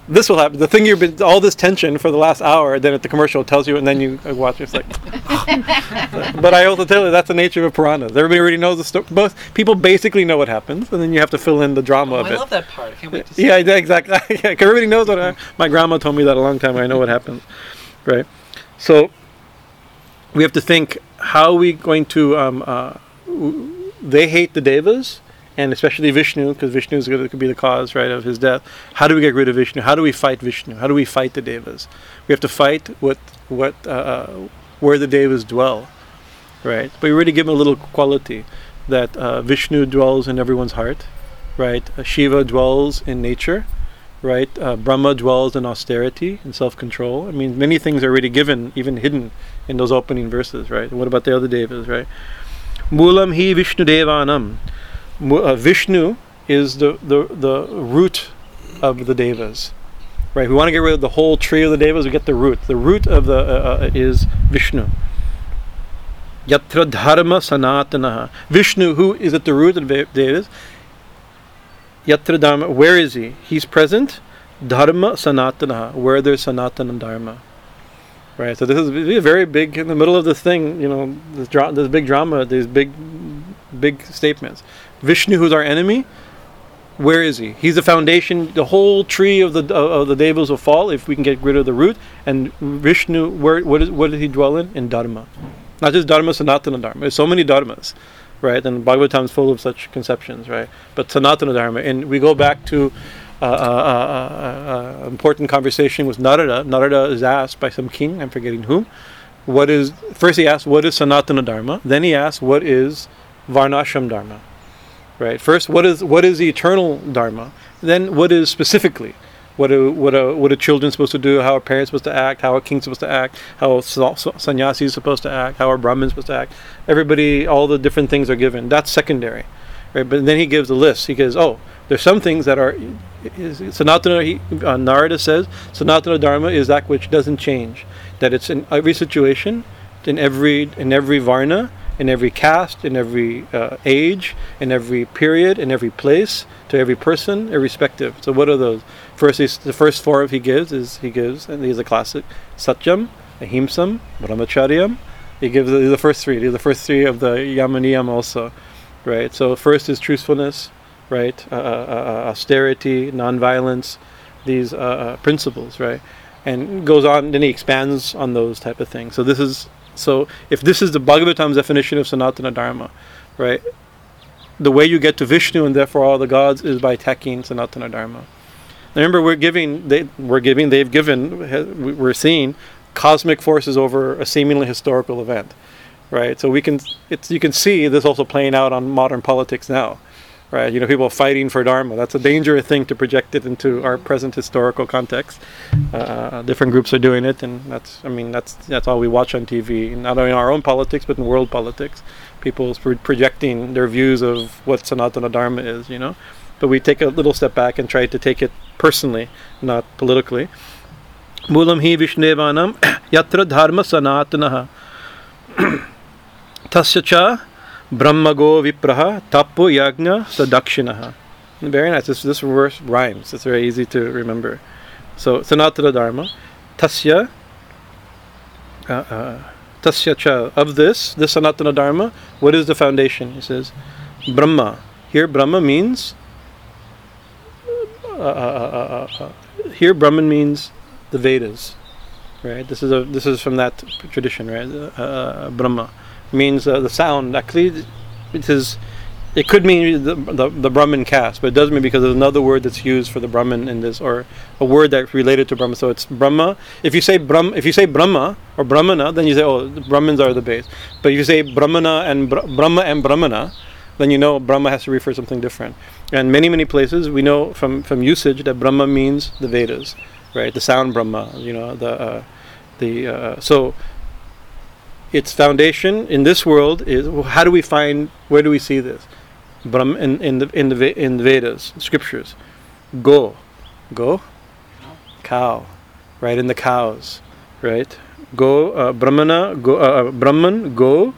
A: this will happen. The thing you've been all this tension for the last hour, then at the commercial it tells you, and then you watch. It's like, but I also tell you that's the nature of Puranas. Everybody already knows the story. Both people basically know what happens, and then you have to fill in the drama
D: Oh,
A: of
D: I
A: it.
D: I love that part. I can't wait to see
A: Yeah, yeah, exactly. yeah, 'cause everybody knows what I, my grandma told me that a long time. ago. I know what happens, right? So we have to think: How are we going to? Um, uh, w- they hate the devas, and especially Vishnu, because Vishnu is going to be the cause, right, of his death. How do we get rid of Vishnu? How do we fight Vishnu? How do we fight the devas? We have to fight what what uh, uh, where the devas dwell, right? But we already give them a little quality that uh, Vishnu dwells in everyone's heart, right? Uh, Shiva dwells in nature, right? Uh, Brahma dwells in austerity and self-control. I mean, many things are already given, even hidden in those opening verses, right? And what about the other devas, right? Mulam hi Vishnu devanam. Uh, Vishnu is the, the, the root of the devas, right? We want to get rid of the whole tree of the devas. We get the root. The root of the uh, uh, is Vishnu. Yatra dharma sanatana. Vishnu, who is at the root of the devas, Yatra Dharma, where is he? He's present. Dharma Sanatana, where there's Sanatana Dharma. Right, so this is very big, in the middle of this thing, you know, this, dra- this big drama, these big, big statements. Vishnu, who's our enemy, where is he? He's the foundation. The whole tree of the of the devas will fall if we can get rid of the root. And Vishnu, where what, is, what does he dwell in? In Dharma, not just Dharma, Sanatana Dharma. There's so many Dharmas right? And Bhagavatam is full of such conceptions, right? But Sanatana Dharma, and we go back to uh, uh, uh, uh, uh, important conversation with Narada. Narada is asked by some king, I'm forgetting whom, what is, first he asks, what is Sanatana Dharma? Then he asks, what is Varnashram Dharma? Right? First, what is what is the eternal Dharma? Then, what is specifically? What are, what are, what are children supposed to do? How are parents supposed to act? How are kings supposed to act? How are sa- sa- sannyasis supposed to act? How are brahmins supposed to act? Everybody, all the different things are given. That's secondary, right? But then he gives a list. He goes, oh, there's some things that are is, Sanatana. He, uh, Narada says Sanatana Dharma is that which doesn't change. That it's in every situation, in every in every varna, in every caste, in every uh, age, in every period, in every place, to every person, irrespective. So what are those? First, the first four he gives is he gives, and these are classic: Satyam, Ahimsam, Brahmacharyam. He gives the, the first three. These the first three of the Yamaniyam also, right? So first is truthfulness, right? Uh, uh, uh, austerity, nonviolence, these uh, uh, principles, right? And goes on. Then he expands on those type of things. So this is so if this is the Bhagavatam's definition of Sanatana Dharma, right? The way you get to Vishnu and therefore all the gods is by attacking Sanatana Dharma. Remember, we're giving, they, we're giving, they've given, we're seeing cosmic forces over a seemingly historical event, right? So we can, it's you can see this also playing out on modern politics now, right? You know, people fighting for dharma. That's a dangerous thing to project it into our present historical context. Uh, different groups are doing it, and that's, I mean, that's that's all we watch on TV. Not only in our own politics, but in world politics. People pro- projecting their views of what Sanatana Dharma is, you know. But we take a little step back and try to take it personally, not politically. Mulam hi Vishnevanam yatra dharma sanatanaha tasya cha brahmago vipraha tapo yagna sadakshinaha. Very nice. This, this verse rhymes. It's very easy to remember. So sanatana dharma tasya uh, uh, tasya cha of this this sanatana dharma. What is the foundation? He says Brahma. Here Brahma means uh, here Brahman means the Vedas, right? This is a this is from that tradition, right? Uh, uh, Brahma means uh, the sound. Actually, it is. It could mean the, the, the Brahmin caste, but it doesn't mean because there's another word that's used for the Brahmin in this, or a word that's related to Brahma. So it's Brahma. If you say Brahm, if you say Brahma or Brahmana, then you say, oh, the Brahmins are the base. But if you say Brahmana and Bra- Brahma and Brahmana, then you know Brahma has to refer to something different. And many many places we know from from usage that Brahma means the Vedas, right? The sound Brahma, you know the uh, the uh, so its foundation in this world is how do we find where do we see this Brahm in, in the in the in the Vedas scriptures go go cow right in the cows right go uh, Brahmana, go uh, uh, Brahman, go.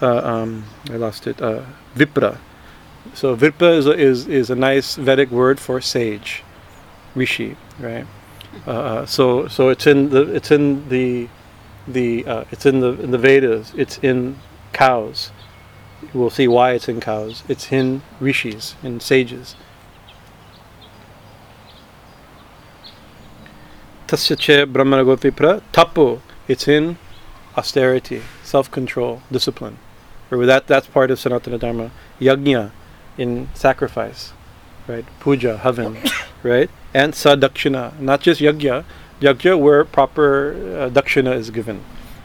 A: Uh, um, I lost it. Uh, Vipra. So Vipra is a, is is a nice Vedic word for sage, rishi, right? Uh, uh, so so it's in the it's in the the uh, it's in the in the Vedas. It's in cows. We'll see why it's in cows. It's in rishis, in sages. Tasya che brahmana gopipra tapo. It's in austerity, self-control, discipline. Or that that's part of Sanatana Dharma. Yajna, in sacrifice, right? Puja, havan, right? And sadakshina, not just yajna, yajna where proper uh, dakshina is given.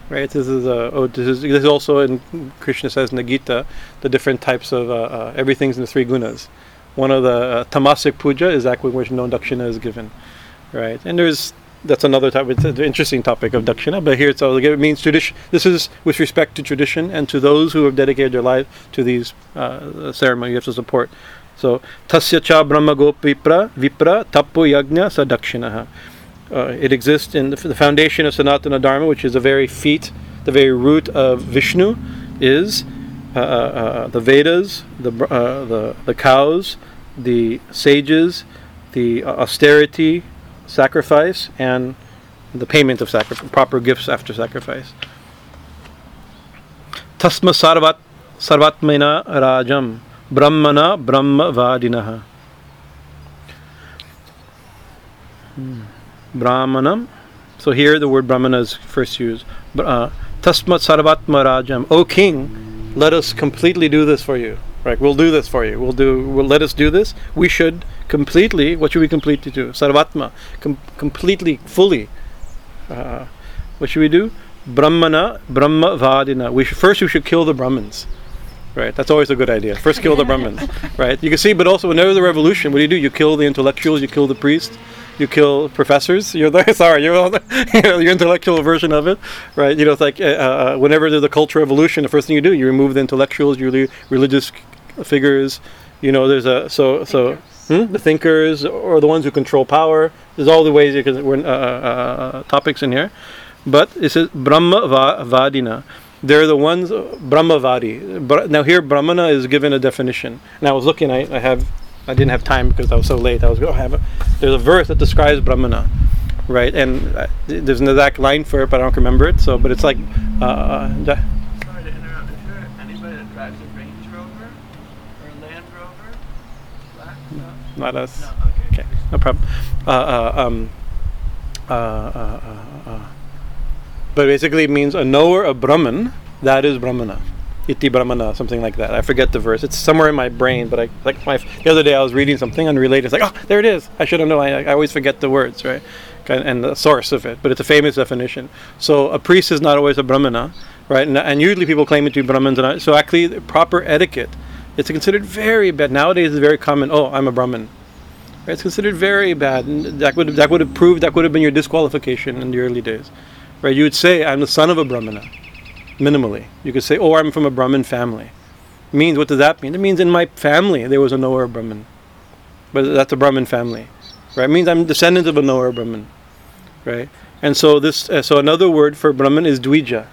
A: Right. This is a. Oh, this is, this is also in Krishna says in the Gita the different types of uh, uh, everything's in the three gunas. One of the uh, tamasic puja is that which no dakshina is given, right? And there's that's another type. It's an interesting topic of dakshina, but here it's all it means tradition. This is with respect to tradition and to those who have dedicated their life to these uh, ceremonies. You have to support. So tasya cha brahma gopipra vipra tapo yagna sa dakshinaha. Uh, it exists in the, the, foundation of Sanatana Dharma, which is the very feet, the very root of Vishnu, is uh, uh, uh the Vedas, the, uh, the the cows, the sages, the austerity, sacrifice and the payment of sacrifice, proper gifts after sacrifice. Tasma sarvat sarvatmena rajam brahmana brahmavadinaha. Brahmanam. So here the word brahmana is first used. Tasmat sarvatma rajam. O king, let us completely do this for you. Right, we'll do this for you. We'll do. We'll let us do this. We should completely. What should we completely do? Sarvatma, com- completely, fully. Uh, what should we do? Brahmana, Brahma Vadina. We should, first we should kill the Brahmins. Right, that's always a good idea. First, kill the Brahmins. Right, you can see, but also whenever the revolution, what do you do? You kill the intellectuals, you kill the priests, you kill professors. You're the, sorry, you're the, your intellectual version of it, right? You know, it's like uh, uh, whenever there's a cultural revolution, the first thing you do, you remove the intellectuals, you religious figures. You know, there's a so so hmm? the thinkers or the ones who control power. There's all the ways you can. Uh, uh, uh, topics in here, but it says Brahma Vadina. They're the ones Brahmavadi. Now here Brahmana is given a definition. And I was looking. I, I have. I didn't have time because I was so late. I was. Oh, I have a, there's a verse that describes Brahmana, right? And uh, there's an exact line for it, but I don't remember it. So, but it's like. Uh, da-
E: Sorry to interrupt. Is there anybody that drives a Range Rover or a Land Rover? Black stuff?
A: not us. No, okay. okay. no problem. Uh, uh, um, uh, uh, uh, uh, but basically, it means a knower of Brahman. That is Brahmana, iti Brahmana, something like that. I forget the verse. It's somewhere in my brain, but I like my the other day I was reading something unrelated. It's like, oh, there it is. I should have known. I, I always forget the words, right? And the source of it, but it's a famous definition. So a priest is not always a Brahmana, right? And, and usually people claim it to be Brahmins. And so actually, proper etiquette it's considered very bad. Nowadays, it's very common. Oh, I'm a Brahmin. It's considered very bad. And that would that would have proved that would have been your disqualification in the early days, right? You would say, "I'm the son of a Brahmana." Minimally, you could say, "Oh, I'm from a Brahmin family." means what does that mean? It means in my family there was a knower Brahmin, but that's a Brahmin family, right? It means I'm descendant of a knower Brahmin, right? And so this, uh, so another word for Brahmin is Dvija,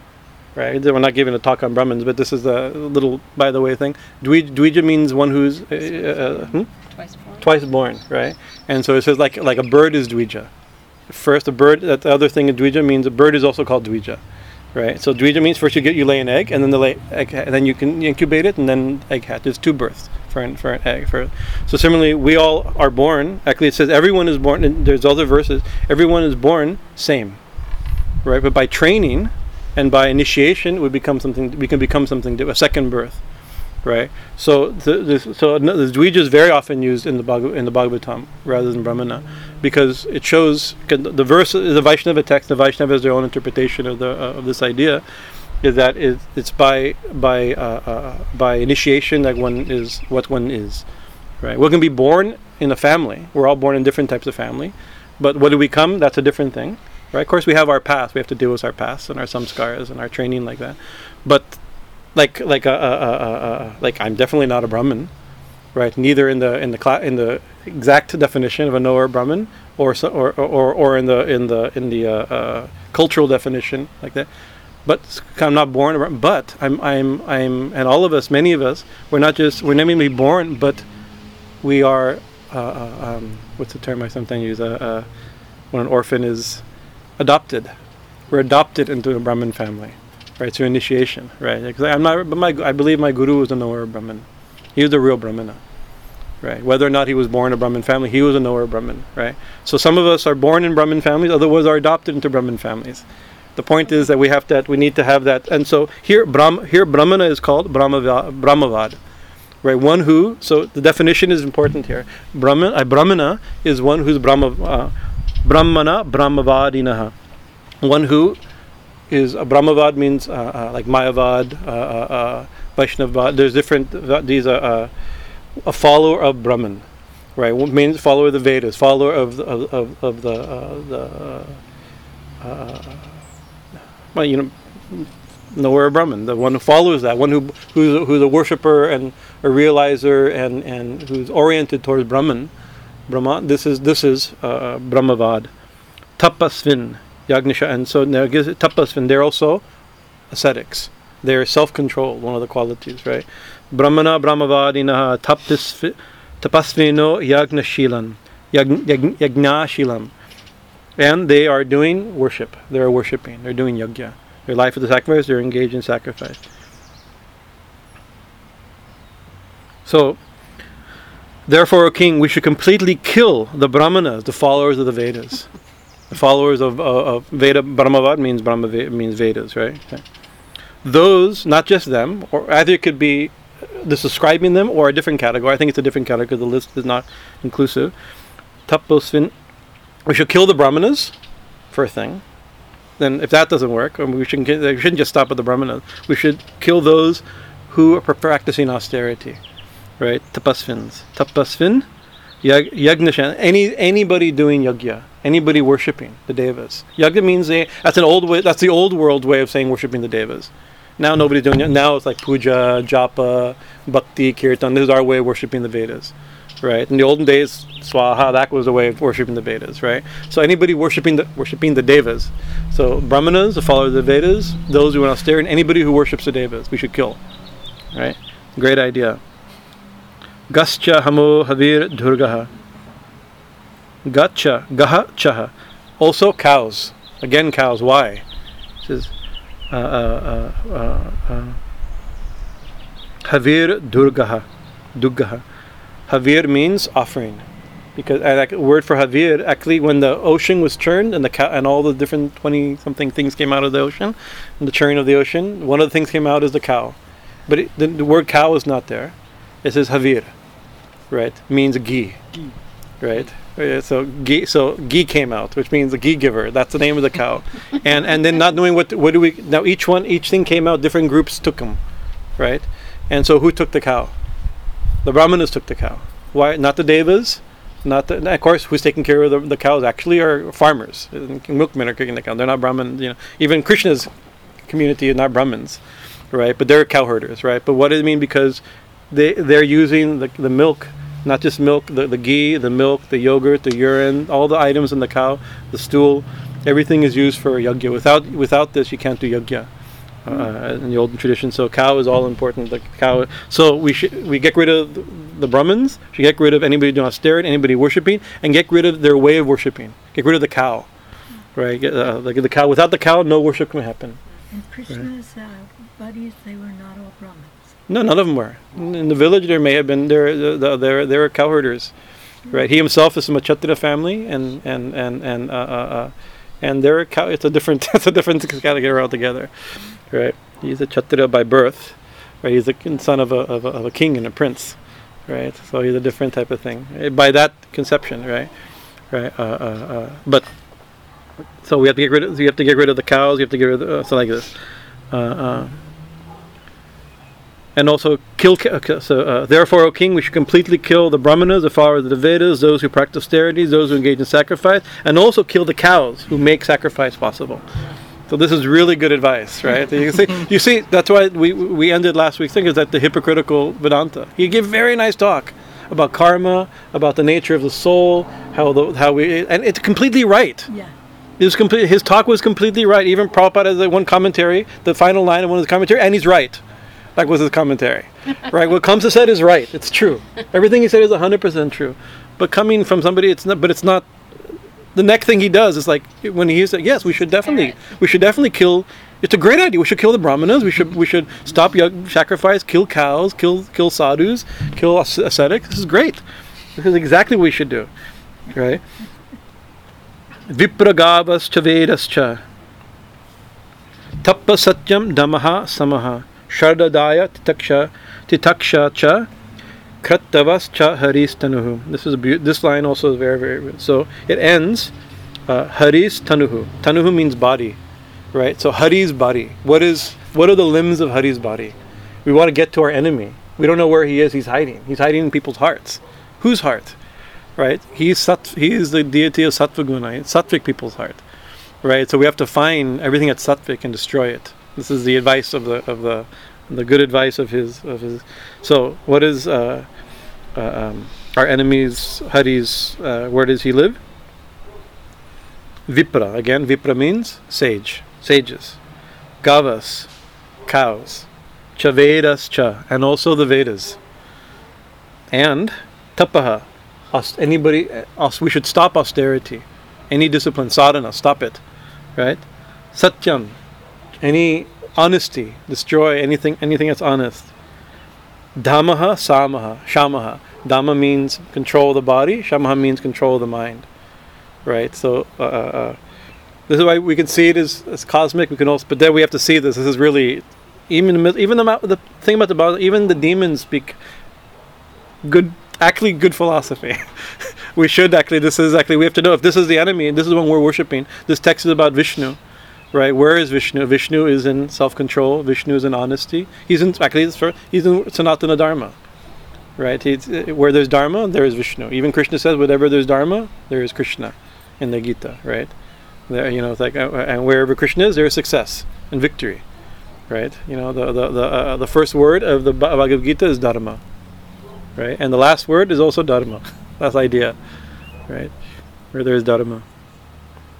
A: right? We're not giving a talk on Brahmins, but this is a little by the way thing. Dvij, Dvija means one who's uh, uh, hmm?
B: twice born.
A: Twice born, right? And so it says like like a bird is Dvija. First, a bird. That the other thing in Dvija means a bird is also called Dvija, right? So Dvija means first you get you lay an egg, and then the lay egg, and then you can incubate it, and then egg hatch. There's two births for an, for an egg. For so similarly, we all are born. Actually, it says everyone is born. And there's other verses. Everyone is born same, right? But by training and by initiation we become something we can become something a second birth right so the, the so the dvija is very often used in the Bhagavad, in the Bhagavatam rather than Brahmana because it shows the verse the Vaishnava text the Vaishnava has their own interpretation of the uh, of this idea is that it, it's by by uh, uh, by initiation that one is what one is right one can be born in a family we're all born in different types of family but what do we come that's a different thing right? Of course, we have our past. We have to deal with our past and our samskaras and our training like that. But like like uh, uh, uh, uh, like I'm definitely not a Brahmin, right? Neither in the in the cla- in the exact definition of a knower Brahmin, or, or or or in the in the in the cultural definition like that. But I'm not born. But I'm I'm I'm and all of us, many of us, we're not just we're not merely born, but we are. Uh, uh, um, what's the term I sometimes use? Uh, uh, when an orphan is adopted, we're adopted into a Brahmin family, right? Through initiation, right? Because I'm not, but my I believe my guru was a knower Brahmin. He was the real Brahmana right? Whether or not he was born a Brahmin family, he was a knower Brahmin, right? So some of us are born in Brahmin families, others are adopted into Brahmin families. The point is that we have that we need to have that, and so here Brahm, here Brahmana is called Brahmavad, Brahmavad, right? One who. So the definition is important here. Brahman, uh, Brahmana is one who's Brahma, uh, Brahmana Brahmavadinaha, one who is a Brahmavad means uh, uh, like Mayavad, uh, uh, uh Vaishnavad. There's different. these are a follower of Brahman, right? Means follower of the Vedas, follower of of, of, of the uh, the uh, uh, well, you know, knower of Brahman, the one who follows that, one who who's who's a worshipper and a realizer and and who's oriented towards Brahman. Brahma. This is this is uh, Brahmavad, Tapasvin, Yagnisha, and so now Tapasvin. They're also ascetics. They're self-control, one of the qualities, right? Brahmana Brahmavadinaha tapasvino yagnashilan, yagnashilam. And they are doing worship. They are worshipping. They're doing yajna. Their life is a sacrifice. They're engaged in sacrifice. So, therefore, O king, we should completely kill the brahmanas, the followers of the Vedas. the followers of, of, of Veda, Brahmavad means Brahma means Vedas, right? Okay. Those, not just them, or either it could be describing them or a different category. I think it's a different category because the list is not inclusive. Taposvin. We should kill the brahmanas, for a thing. Then, if that doesn't work, I mean, we, shouldn't, we shouldn't just stop at the brahmanas. We should kill those who are practicing austerity, right? Tapasvins. Tapasvin, yag, yagnishan. Any anybody doing yagya, anybody worshiping the devas. Yagya means they, that's an old way. That's the old world way of saying worshiping the devas. Now nobody's doing it. Now it's like puja, japa, bhakti, kirtan. This is our way of worshiping the Vedas, right? In the olden days, swaha, that was the way of worshiping the Vedas, right? So anybody worshiping the worshiping the devas, so brahmanas, the followers of the Vedas, those who are austere, and anybody who worships the devas, we should kill, right? Great idea. Gascha hamo havir durgaha. Gacha, gaha chaha. Also cows. Again cows. Why? It says Havir Durgaha. Durgaha. Havir means offering. Because uh, like, word for Havir, actually, when the ocean was churned and the cow, and all the different 20 something things came out of the ocean, and the churning of the ocean, one of the things came out is the cow. But it, the, the, word cow is not there. It says Havir, right? Means ghee, right? Oh, so ghee, so ghee came out, which means the ghee giver. That's the name of the cow, and and then not knowing what what do we now each one each thing came out. Different groups took them, right? And so who took the cow? The brahmanas took the cow. Why not the devas? Not the, of course who's taking care of the, the cows actually are farmers. Milkmen are kicking the cow. They're not brahmin. You know even Krishna's community is not brahmins, right? But they're cow herders, right? But what does it mean because they they're using the the milk not just milk, the, the ghee, the milk, the yogurt, the urine, all the items in the cow, the stool, everything is used for yajna. Without without this, you can't do yajna. Uh, in the old tradition, so cow is all important. The cow. So we should we get rid of the, the Brahmins. Should get rid of anybody doing austerity, anybody worshiping, and get rid of their way of worshiping. Get rid of the cow, right? Get, uh, the, the cow. Without the cow, no worship can happen.
D: And Krishna's right? uh, buddies, they were not all Brahmins.
A: No, none of them were. In the village, there may have been there there there were cow herders, right? He himself is from a Kshatriya family, and and and and uh, uh, uh, and they're cow. It's a different it's a different category altogether, right? He's a Kshatriya by birth, right? He's the son of a, of a of a king and a prince, right? So he's a different type of thing eh, by that conception, right? Right. Uh, uh, uh, but so we have to get rid of you have to get rid of the cows. You have to get rid of the, uh, so like this. Uh, uh, and also kill. So, uh, therefore, O king, we should completely kill the brahmanas, the followers of the Vedas, those who practice austerity, those who engage in sacrifice, and also kill the cows who make sacrifice possible. So this is really good advice, right? you see, you see, that's why we we ended last week's thing is that the hypocritical Vedanta. He gave very nice talk about karma, about the nature of the soul, how the how we, and it's completely right.
D: Yeah.
A: It was complete, his talk was completely right. Even Prabhupada has one commentary, the final line of one of his commentary, and he's right. That was his commentary. right? What Kamsa said is right. It's true. Everything he said is 100% true. But coming from somebody, it's not, but it's not, the next thing he does is like, when he said, yes, we should definitely, we should definitely kill, it's a great idea. We should kill the brahmanas. We should, we should stop young sacrifice, kill cows, kill, kill sadhus, kill ascetics. This is great. This is exactly what we should do. Right? Vipragavascha vedascha. Tappa satyam damaha samaha. Shardadaya titaksha titaksha cha krattavas cha haris tanuhu. This is beau- this line also is very very good. So it ends uh, haris tanuhu. Tanuhu means body, right? So Hari's body. What is what are the limbs of Hari's body? We want to get to our enemy. We don't know where he is. He's hiding. He's hiding in people's hearts. Whose heart? Right? He's sat, he is the deity of Sattvaguna. It's Sattvic people's heart. Right? So we have to find everything that's Sattvic and destroy it. This is the advice of the of the the good advice of his of his. So what is uh, uh, um, our enemy's Hari's? Uh, where does he live? Vipra again. Vipra means sage, sages. Gavas, cows. Chavedas cha, and also the Vedas. And tapaha, anybody, uh, aus- we should stop austerity, any discipline, sadhana, stop it, right? Satyam, any honesty, destroy anything, anything that's honest. Damaha, samaha, shamaha. Dhamma means control of the body. Shamaha means control of the mind, right? So. Uh, uh, this is why we can see it as, as cosmic. We can also, but then we have to see this. This is really, even even the the thing about the Bible, even the demons speak good, actually good philosophy. we should actually. This is actually we have to know if this is the enemy this is the one we're worshiping. This text is about Vishnu, right? Where is Vishnu? Vishnu is in self-control. Vishnu is in honesty. He's in actually he's in Sanatana Dharma, right? He's, where there's Dharma, there is Vishnu. Even Krishna says, "Whatever there's Dharma, there is Krishna, in the Gita, right? There, you know, like, uh, and wherever Krishna is, there is success and victory, right? You know, the the the, uh, the first word of the Bhagavad Gita is Dharma, right? And the last word is also Dharma. That's idea, right? Where there is Dharma.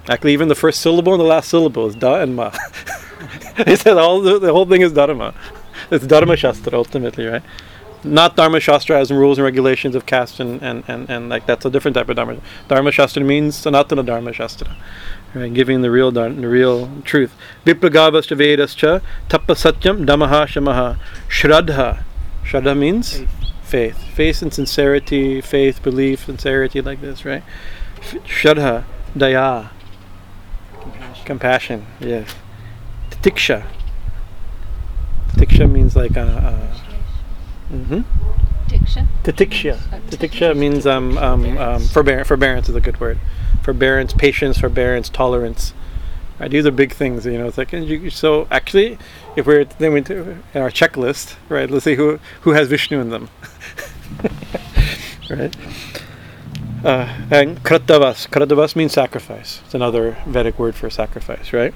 A: Actually, even the first syllable and the last syllable is Da and Ma. he said all the, the whole thing is Dharma. It's Dharma Shastra ultimately, right? Not Dharma Shastra as in rules and regulations of caste and, and, and, and like that's a different type of Dharma. Dharma Shastra means Sanatana Dharma Shastra, right? Giving the real the real truth. Vipragavascha Vedascha Tappa Satyam Damaha Shamaha Shraddha. Shraddha means
C: faith.
A: Faith and sincerity, faith, belief, sincerity like this, right? Shraddha, Daya,
C: Compassion.
A: compassion, yes. Tiksha. Tiksha means like a. a mm-hmm.
B: Diction.
A: Titiksha. Titiksha means um, um, um, forbear- forbearance is a good word. Forbearance, patience, forbearance, tolerance. Right, these are big things, you know. It's like and you, so. Actually, if we're then we in our checklist, right? Let's see who who has Vishnu in them, right? Uh, and kratavas. Kratavas means sacrifice. It's another Vedic word for sacrifice, right?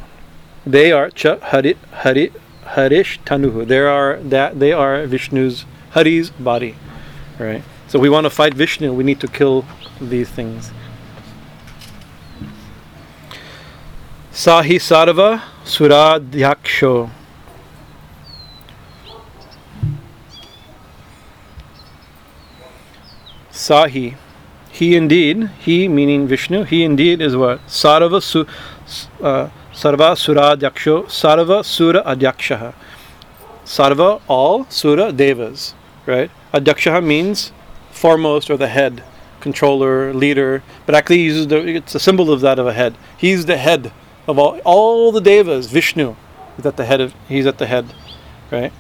A: They are cha hari hari harish tanuhu. They are that they are Vishnu's Hari's body, right? So we want to fight Vishnu. We need to kill these things. Sahi Sarva Suradhyaksho. Sahi. He indeed, he meaning Vishnu, he indeed is what? Sarva su, uh, Sarva Suradhyaksho, Sarva Sura Adyakshaha. Sarva, all, Sura, Devas, right? Adyakshaha means foremost or the head, controller, leader, but actually uses the, it's a symbol of that of a head. He's the head of all, all the Devas, Vishnu is at the head of, he's at the head, right?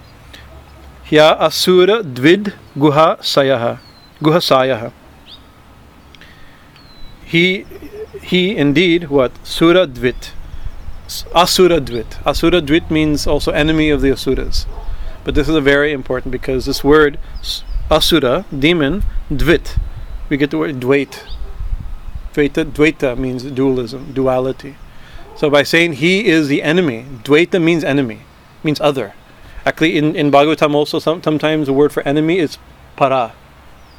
A: Hya Asura Dvid Guha Sayaha, Guha Sayaha. He, he indeed, what? Sura Dvit. Asura Dvit. Asura Dvit means also enemy of the Asuras. But this is a very important because this word Asura, demon, Dvit, we get the word Dvait. Dvaita, Dvaita means dualism, duality. So by saying he is the enemy, Dvaita means enemy, means other. Actually, in, in Bhagavatam also, some, sometimes the word for enemy is para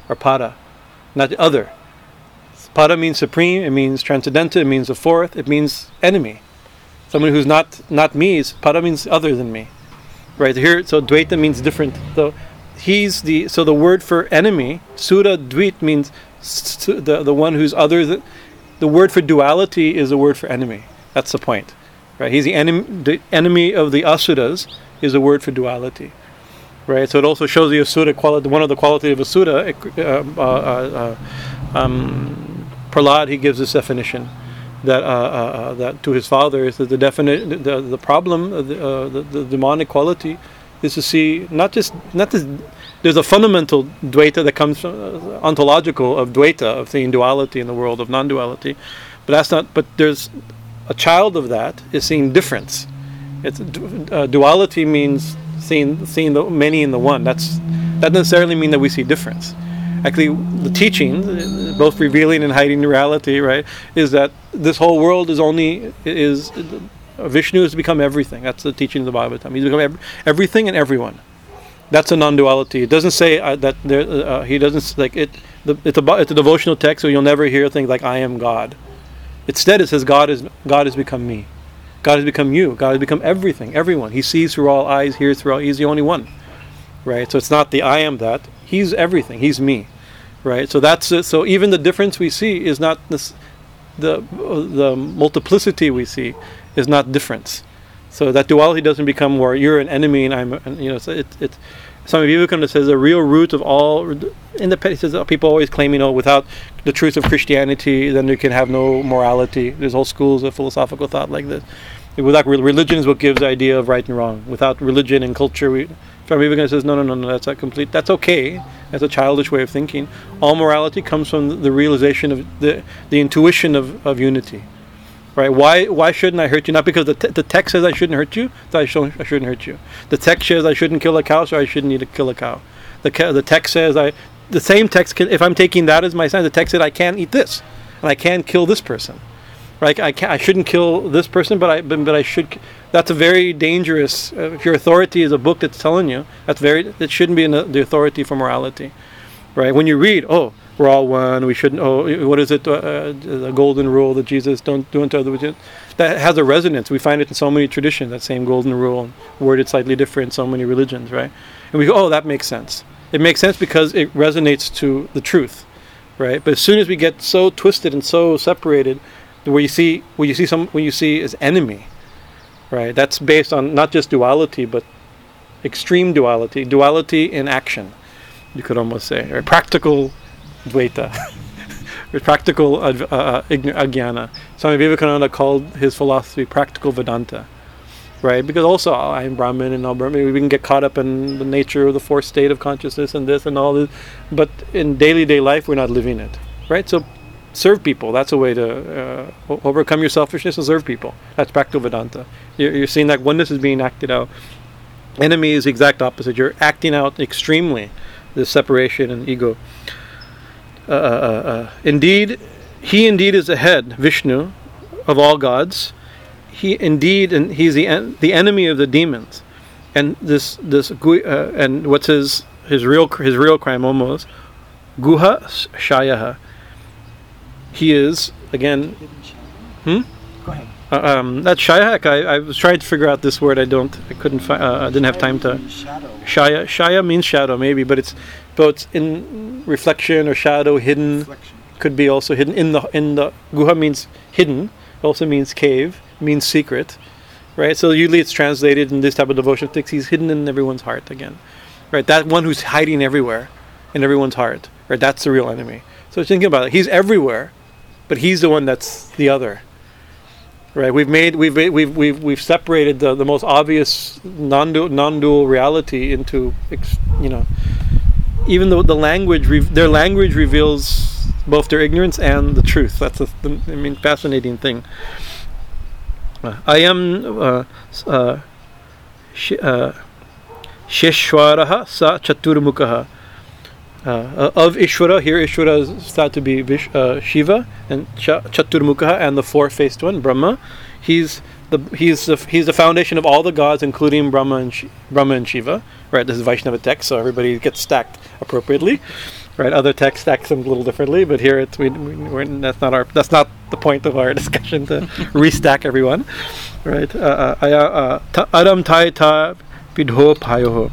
A: or para, not the other. Pada means supreme. It means transcendental. It means the fourth. It means enemy. Someone who's not not me. Is, pada means other than me. Right here. So Dvaita means different. So he's the so the word for enemy. Sura Dvit means the the one who's other than. The word for duality is the word for enemy. That's the point. Right. He's the enemy. The enemy of the asuras is a word for duality right? So it also shows the asura quality. One of the quality of asura, uh, uh, uh, um, Prahlad, he gives this definition that uh, uh, that to his father is that the definite the, the problem the, the, the demonic quality is to see not just not there's a fundamental dvaita that comes from, ontological of dvaita of seeing duality in the world of non-duality, but that's not. But there's a child of that is seeing difference. It's duality means seeing seeing the many in the one. That's that doesn't necessarily mean that we see difference. Actually, the teaching, both revealing and hiding reality, right, is that this whole world is only is Vishnu has become everything. That's the teaching of the Bhagavatam. He's become every, everything and everyone. That's a non-duality. It doesn't say uh, that there. Uh, he doesn't like it. The, it's a it's a devotional text, so you'll never hear things like "I am God." Instead, it says God is God has become me. God has become you. God has become everything, everyone. He sees through all eyes, hears through all. He's the only one, right? So it's not the I am that. He's everything. He's me, right? So that's it. So even the difference we see is not this, the the multiplicity we see is not difference. So that duality doesn't become where you're an enemy and I'm, and, you know, so it, it, some of you come to says the real root of all in the says uh, people always claim you know without the truth of Christianity then you can have no morality. There's whole schools of philosophical thought like this. Without religion is what gives the idea of right and wrong. Without religion and culture, we, Swami Vivekananda says no, no, no, no. That's not complete. That's okay. That's a childish way of thinking. All morality comes from the realization of the the intuition of, of unity right? Why why shouldn't I hurt you? Not because the, te- the text says I shouldn't hurt you, that I, I shouldn't hurt you. The text says I shouldn't kill a cow, so I shouldn't need to kill a cow. The ca- the text says I the same text can, if I'm taking that as my sign, the text said I can't eat this, and I can not kill this person, right? I can I shouldn't kill this person, but I but, but I should. That's a very dangerous. Uh, if your authority is a book that's telling you, that's very. It shouldn't be the, the authority for morality, right? When you read, oh, we're all one. We shouldn't. Oh, what is it? Uh, uh, the golden rule that Jesus don't do unto others. That has a resonance. We find it in so many traditions. That same golden rule, worded slightly different in so many religions, right? And we go, oh, that makes sense. It makes sense because it resonates to the truth, right? But as soon as we get so twisted and so separated, where you see, where you see some, when you see as enemy, right? That's based on not just duality, but extreme duality, duality in action. You could almost say, or practical Dvaita, practical uh, uh, ajnana. Swami Vivekananda called his philosophy practical Vedanta, right? Because also oh, I'm Brahmin and all Brahmin, we can get caught up in the nature of the fourth state of consciousness and this and all this, but in daily day life we're not living it, right? So serve people. That's a way to uh, overcome your selfishness and serve people. That's practical Vedanta. You're, you're seeing that oneness is being acted out. Enemy is the exact opposite. You're acting out extremely the separation and ego. Uh, uh, uh, uh, indeed, he indeed is the head, Vishnu, of all gods. He indeed, and he's the en- the enemy of the demons. And this this uh, and what's his his real his real crime almost Guha Shayaha. He is again. Hmm.
C: Go ahead.
A: Uh, um, that Shayahak, I, I was trying to figure out this word. I don't. I couldn't. Fi- uh, I didn't have time to.
C: Shadow.
A: Shaya. Shaya means shadow, maybe, but it's both in reflection or shadow, hidden.
C: Reflection.
A: Could be also hidden in the in the guha means hidden. Also means cave. Means secret, right? So usually it's translated in this type of devotion text. He's hidden in everyone's heart again, right? That one who's hiding everywhere, in everyone's heart, right? That's the real enemy. So thinking about it, he's everywhere, but he's the one that's the other right? We've made we've we've we've, we've separated the, the most obvious non-dual, non-dual reality into you know even though the language re- their language reveals both their ignorance and the truth. That's a, i mean fascinating thing. Uh, i am uh, uh, sh- uh, Sheshwaraha sa Chaturmukhaha. Uh, of Ishvara, here Ishvara is thought to be Vish, uh, Shiva and Ch- Chaturmukha and the four-faced one, Brahma. He's the he's the he's the foundation of all the gods, including Brahma and Sh- Brahma and Shiva. Right, this is Vaishnava text, so everybody gets stacked appropriately. right? Other texts stack them a little differently, but here it's we, we that's not our that's not the point of our discussion to restack everyone, right? Uh, uh, uh, ta- Adam tai vidho payoho.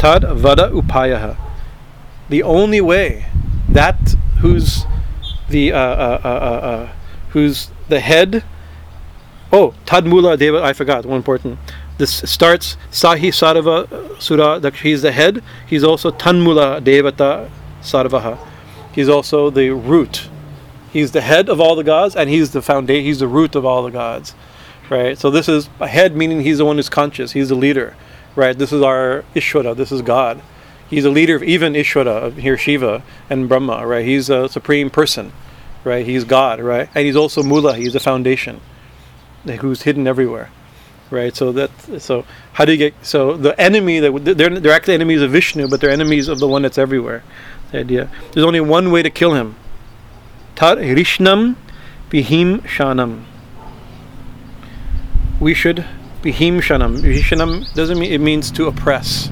A: Tad vada upayaha. The only way that who's the uh, uh, uh, uh, uh, who's the head. Oh, Tadmula Deva. I forgot one important. This starts Sahi Sarva Sura. He's the head. He's also Tanmula Devata Sarvaha. He's also the root. He's the head of all the gods, and he's the foundation. He's the root of all the gods, right? So this is a head, meaning he's the one who's conscious. He's the leader, right? This is our Ishvara. This is God. He's a leader of even Ishvara, here Shiva and Brahma, right? He's a supreme person, right? He's God, right? And he's also Mula. He's a foundation, who's hidden everywhere, right? So that so how do you get so the enemy that they're they're actually enemies of Vishnu, but they're enemies of the one that's everywhere. The idea. There's only one way to kill him. Tar Rishnam Bihim Shanam. We should Bihim Shanam. Shanam doesn't mean it means to oppress,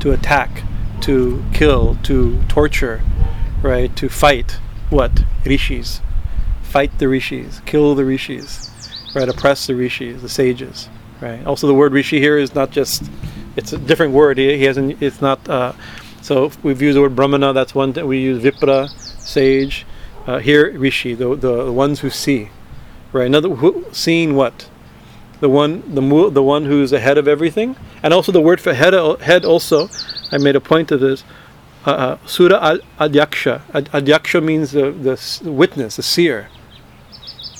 A: to attack, to kill, to torture, right? To fight what? Rishis. Fight the rishis, kill the rishis, right? Oppress the rishis, the sages, right? Also, the word rishi here is not just, it's a different word. He, he hasn't, it's not, uh, so we've used the word brahmana, that's one that we use vipra, sage. Uh, here, rishi, the, the, the ones who see, right? Another, who, seeing what? The one, the the one who's ahead of everything, and also the word for head, head also I made a point of this. Uh, uh, Sura Adyaksha. Adyaksha means the, the witness, the seer.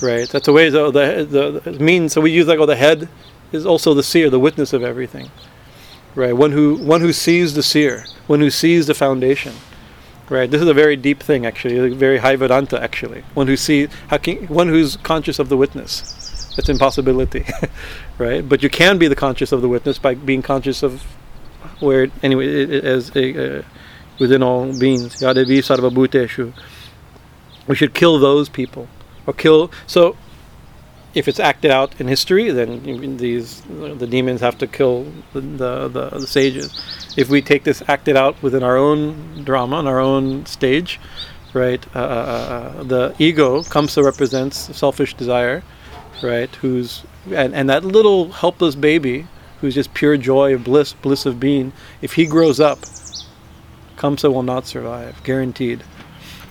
A: Right? That's the way the, the, the means. So we use like, oh, the head is also the seer, the witness of everything. Right? One who one who sees the seer, one who sees the foundation. Right? This is a very deep thing, actually, a very high Vedanta, actually. One who sees, one who's conscious of the witness. It's impossibility, right? But you can be the conscious of the witness by being conscious of where anyway it, it, as a, uh, within all beings. Yadevi sarvabhuteshu. We should kill those people or kill so if it's acted out in history then these the demons have to kill the, the, the, the sages. If we take this acted out within our own drama on our own stage right uh, uh, uh, the ego comes kamsa represents selfish desire right who's and, and that little helpless baby who's just pure joy of bliss, bliss of being, if he grows up, Kamsa will not survive, guaranteed.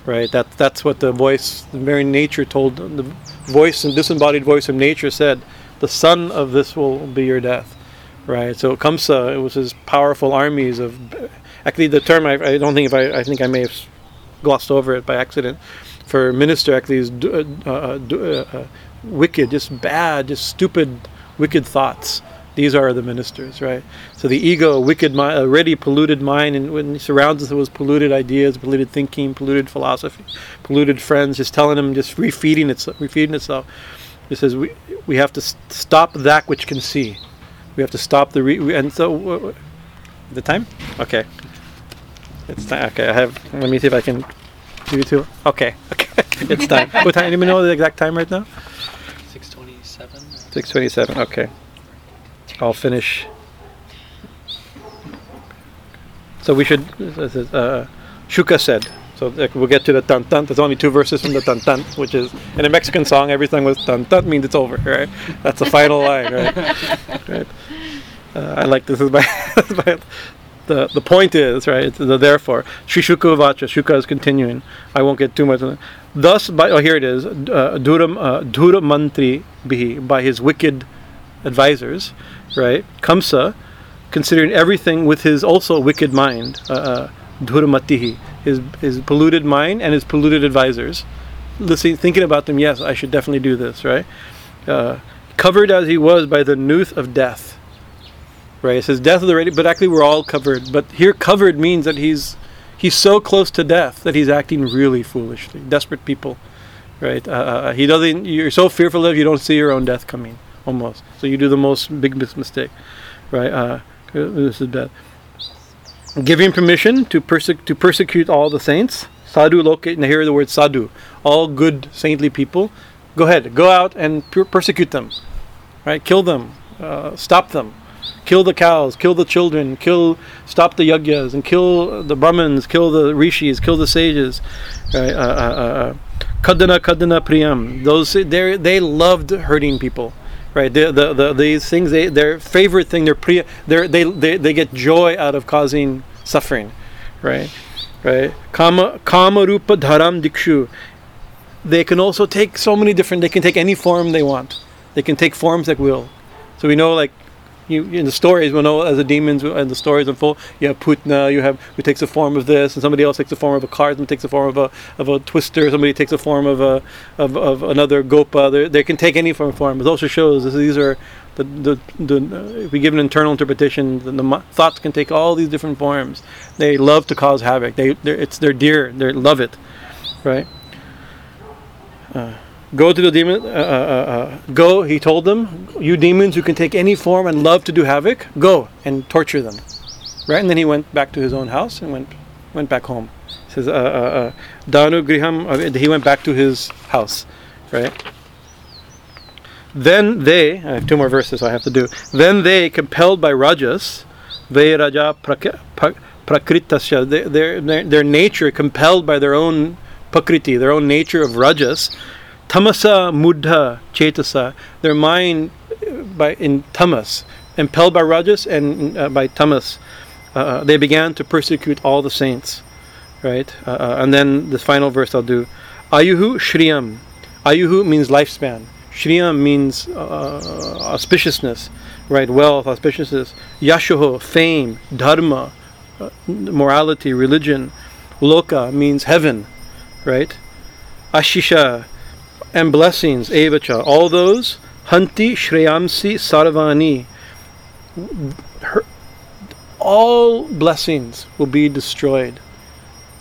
A: Right? That that's what the voice, the very nature told the voice and disembodied voice of nature said, the son of this will be your death. Right? So Kamsa, it was his powerful armies of actually the term I, I don't think if I I think I may have glossed over it by accident. For minister, actually, is uh, uh, uh, uh, wicked, just bad, just stupid, wicked thoughts these are the ministers, right? So the ego, wicked mind, already polluted mind, and when he surrounds us with polluted ideas, polluted thinking, polluted philosophy, polluted friends, just telling them, just refeeding itself, refeeding itself. It says we we have to stop that which can see. We have to stop the re- and so uh, the time. Okay, it's time. Okay, I have. Let me see if I can do it too. Okay, okay, it's time. what time? Anyone know the exact time right now?
C: Six twenty-seven.
A: Six twenty-seven. Okay. I'll finish. So we should. Uh, Shuka said. So we'll get to the tan tan. There's only two verses from the tan tan, which is in a Mexican song. Everything with tan tan means it's over, right? That's the final line, right? right. Uh, I like this. Is my, the the point is right. The therefore. Sri Shuka Vacha. Shuka is continuing. I won't get too much. on that. Thus, by oh here it is. Uh, uh, Mantri Bihi by his wicked advisors right? Kamsa, considering everything with his also wicked mind, uh, uh, Dhuramatihi, his, his polluted mind and his polluted advisors. Listening, thinking about them, yes, I should definitely do this, right? Uh, covered as he was by the nooth of death, right? It says death is already, but actually we're all covered. But here, covered means that he's he's so close to death that he's acting really foolishly. Desperate people, right? Uh, uh he doesn't. You're so fearful of you don't see your own death coming almost. So you do the most big mistake, right? Uh, this is bad. Giving permission to, perse- to persecute all the saints. Sadhu locate, and here the word sadhu. All good saintly people. Go ahead, go out and per- persecute them, right? Kill them, uh, stop them, kill the cows, kill the children, kill, stop the yagyas, and kill the brahmins, kill the rishis, kill the sages. Right? Uh, uh, uh, kadana kadana priyam. Those they they loved hurting people. Right, the, the, the, these things, they, their favorite thing, their priya, they, they, they get joy out of causing suffering, right? Right, kama kama rupa dharam dikshu. They can also take so many different. They can take any form they want. They can take forms at will. So we know, like, you in the stories, we know as the demons and the stories unfold. You have Putna, you have who takes the form of this, and somebody else takes the form of a card, and takes the form of a of a twister. Somebody takes the form of a of, of another gopa. They they can take any form. of form. It also shows these are the the, the uh, if we give an internal interpretation, the, the thoughts can take all these different forms. They love to cause havoc. They they're, it's their dear. They love it, right? Uh, go to the demon. Uh, uh, uh, go, he told them, you demons who can take any form and love to do havoc, go and torture them. Right, and then he went back to his own house and went went back home. He says, uh, uh, uh, Danu Griham. uh, He went back to his house. Right. Then they, I have two more verses I have to do. Then they, compelled by Rajas, they Raja prak- prak- Prakritasya, their, their, their, nature, compelled by their own Pakriti, their own nature of Rajas, Tamasa Muddha Chetasa, their mind uh, by in tamas, impelled by Rajas and uh, by tamas, uh, they began to persecute all the saints. Right? Uh, uh, and then the final verse I'll do. Ayuhu Shriyam. Ayuhu means lifespan. Shriyam means uh, auspiciousness, right? Wealth, auspiciousness. Yashoho, fame, dharma, uh, morality, religion. Loka means heaven, right? Ashisha, and blessings, evacha. All those, hanti, shreyamsi, sarvani. Her, all blessings will be destroyed.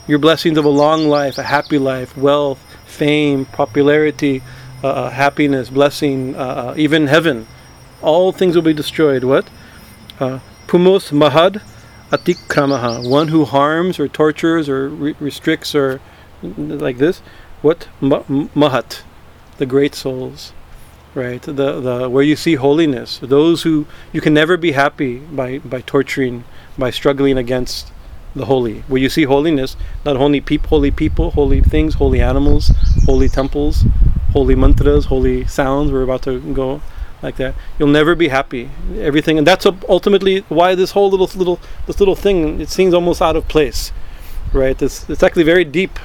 A: Your blessings of a long life, a happy life, wealth, fame, popularity, uh, happiness, blessing, uh, even heaven. All things will be destroyed. What? Uh, Pumos mahad atikramaha. One who harms or tortures or re- restricts or like this. What? Ma- mahat. The great souls. Right? The, the where you see holiness. Those who you can never be happy by, by torturing, by struggling against the holy. Where you see holiness, not only peop- holy people, holy things, holy animals, holy temples, holy mantras, holy sounds. We're about to go like that. You'll never be happy. Everything, and that's ultimately why this whole little little this little thing it seems almost out of place, right? It's it's actually very deep,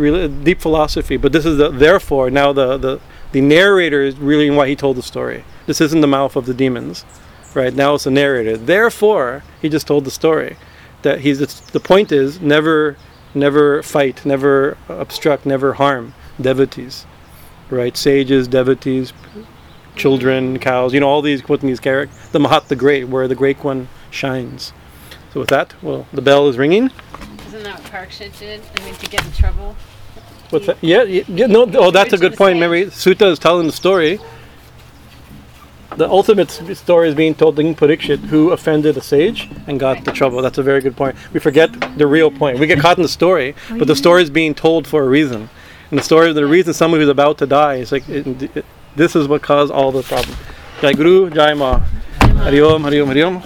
A: really deep philosophy. But this is the therefore now the the the narrator is really why he told the story. This isn't the mouth of the demons, right? Now it's the narrator. Therefore, he just told the story. That he's the point is never never fight, never obstruct, never harm devotees, right? Sages, devotees, children, cows, you know, all these putting these characters. The Mahat, the Great, where the Great One shines. So with that, well, the bell is ringing.
B: Isn't that what Parikshit did? I mean, to get in trouble.
A: What's that? Yeah, yeah, no. Oh, that's a good point. Remember, Suta is telling the story. The ultimate story is being told in Parikshit, who offended a sage and got the trouble. That's a very good point. We forget the real point. We get caught in the story, oh, but the story is being told for a reason. And the story, the reason someone who's about to die is like, it, it, this is what caused all the problem. Jai Guru, Jai Ma. Hari Om, Hari Om, Hari Om.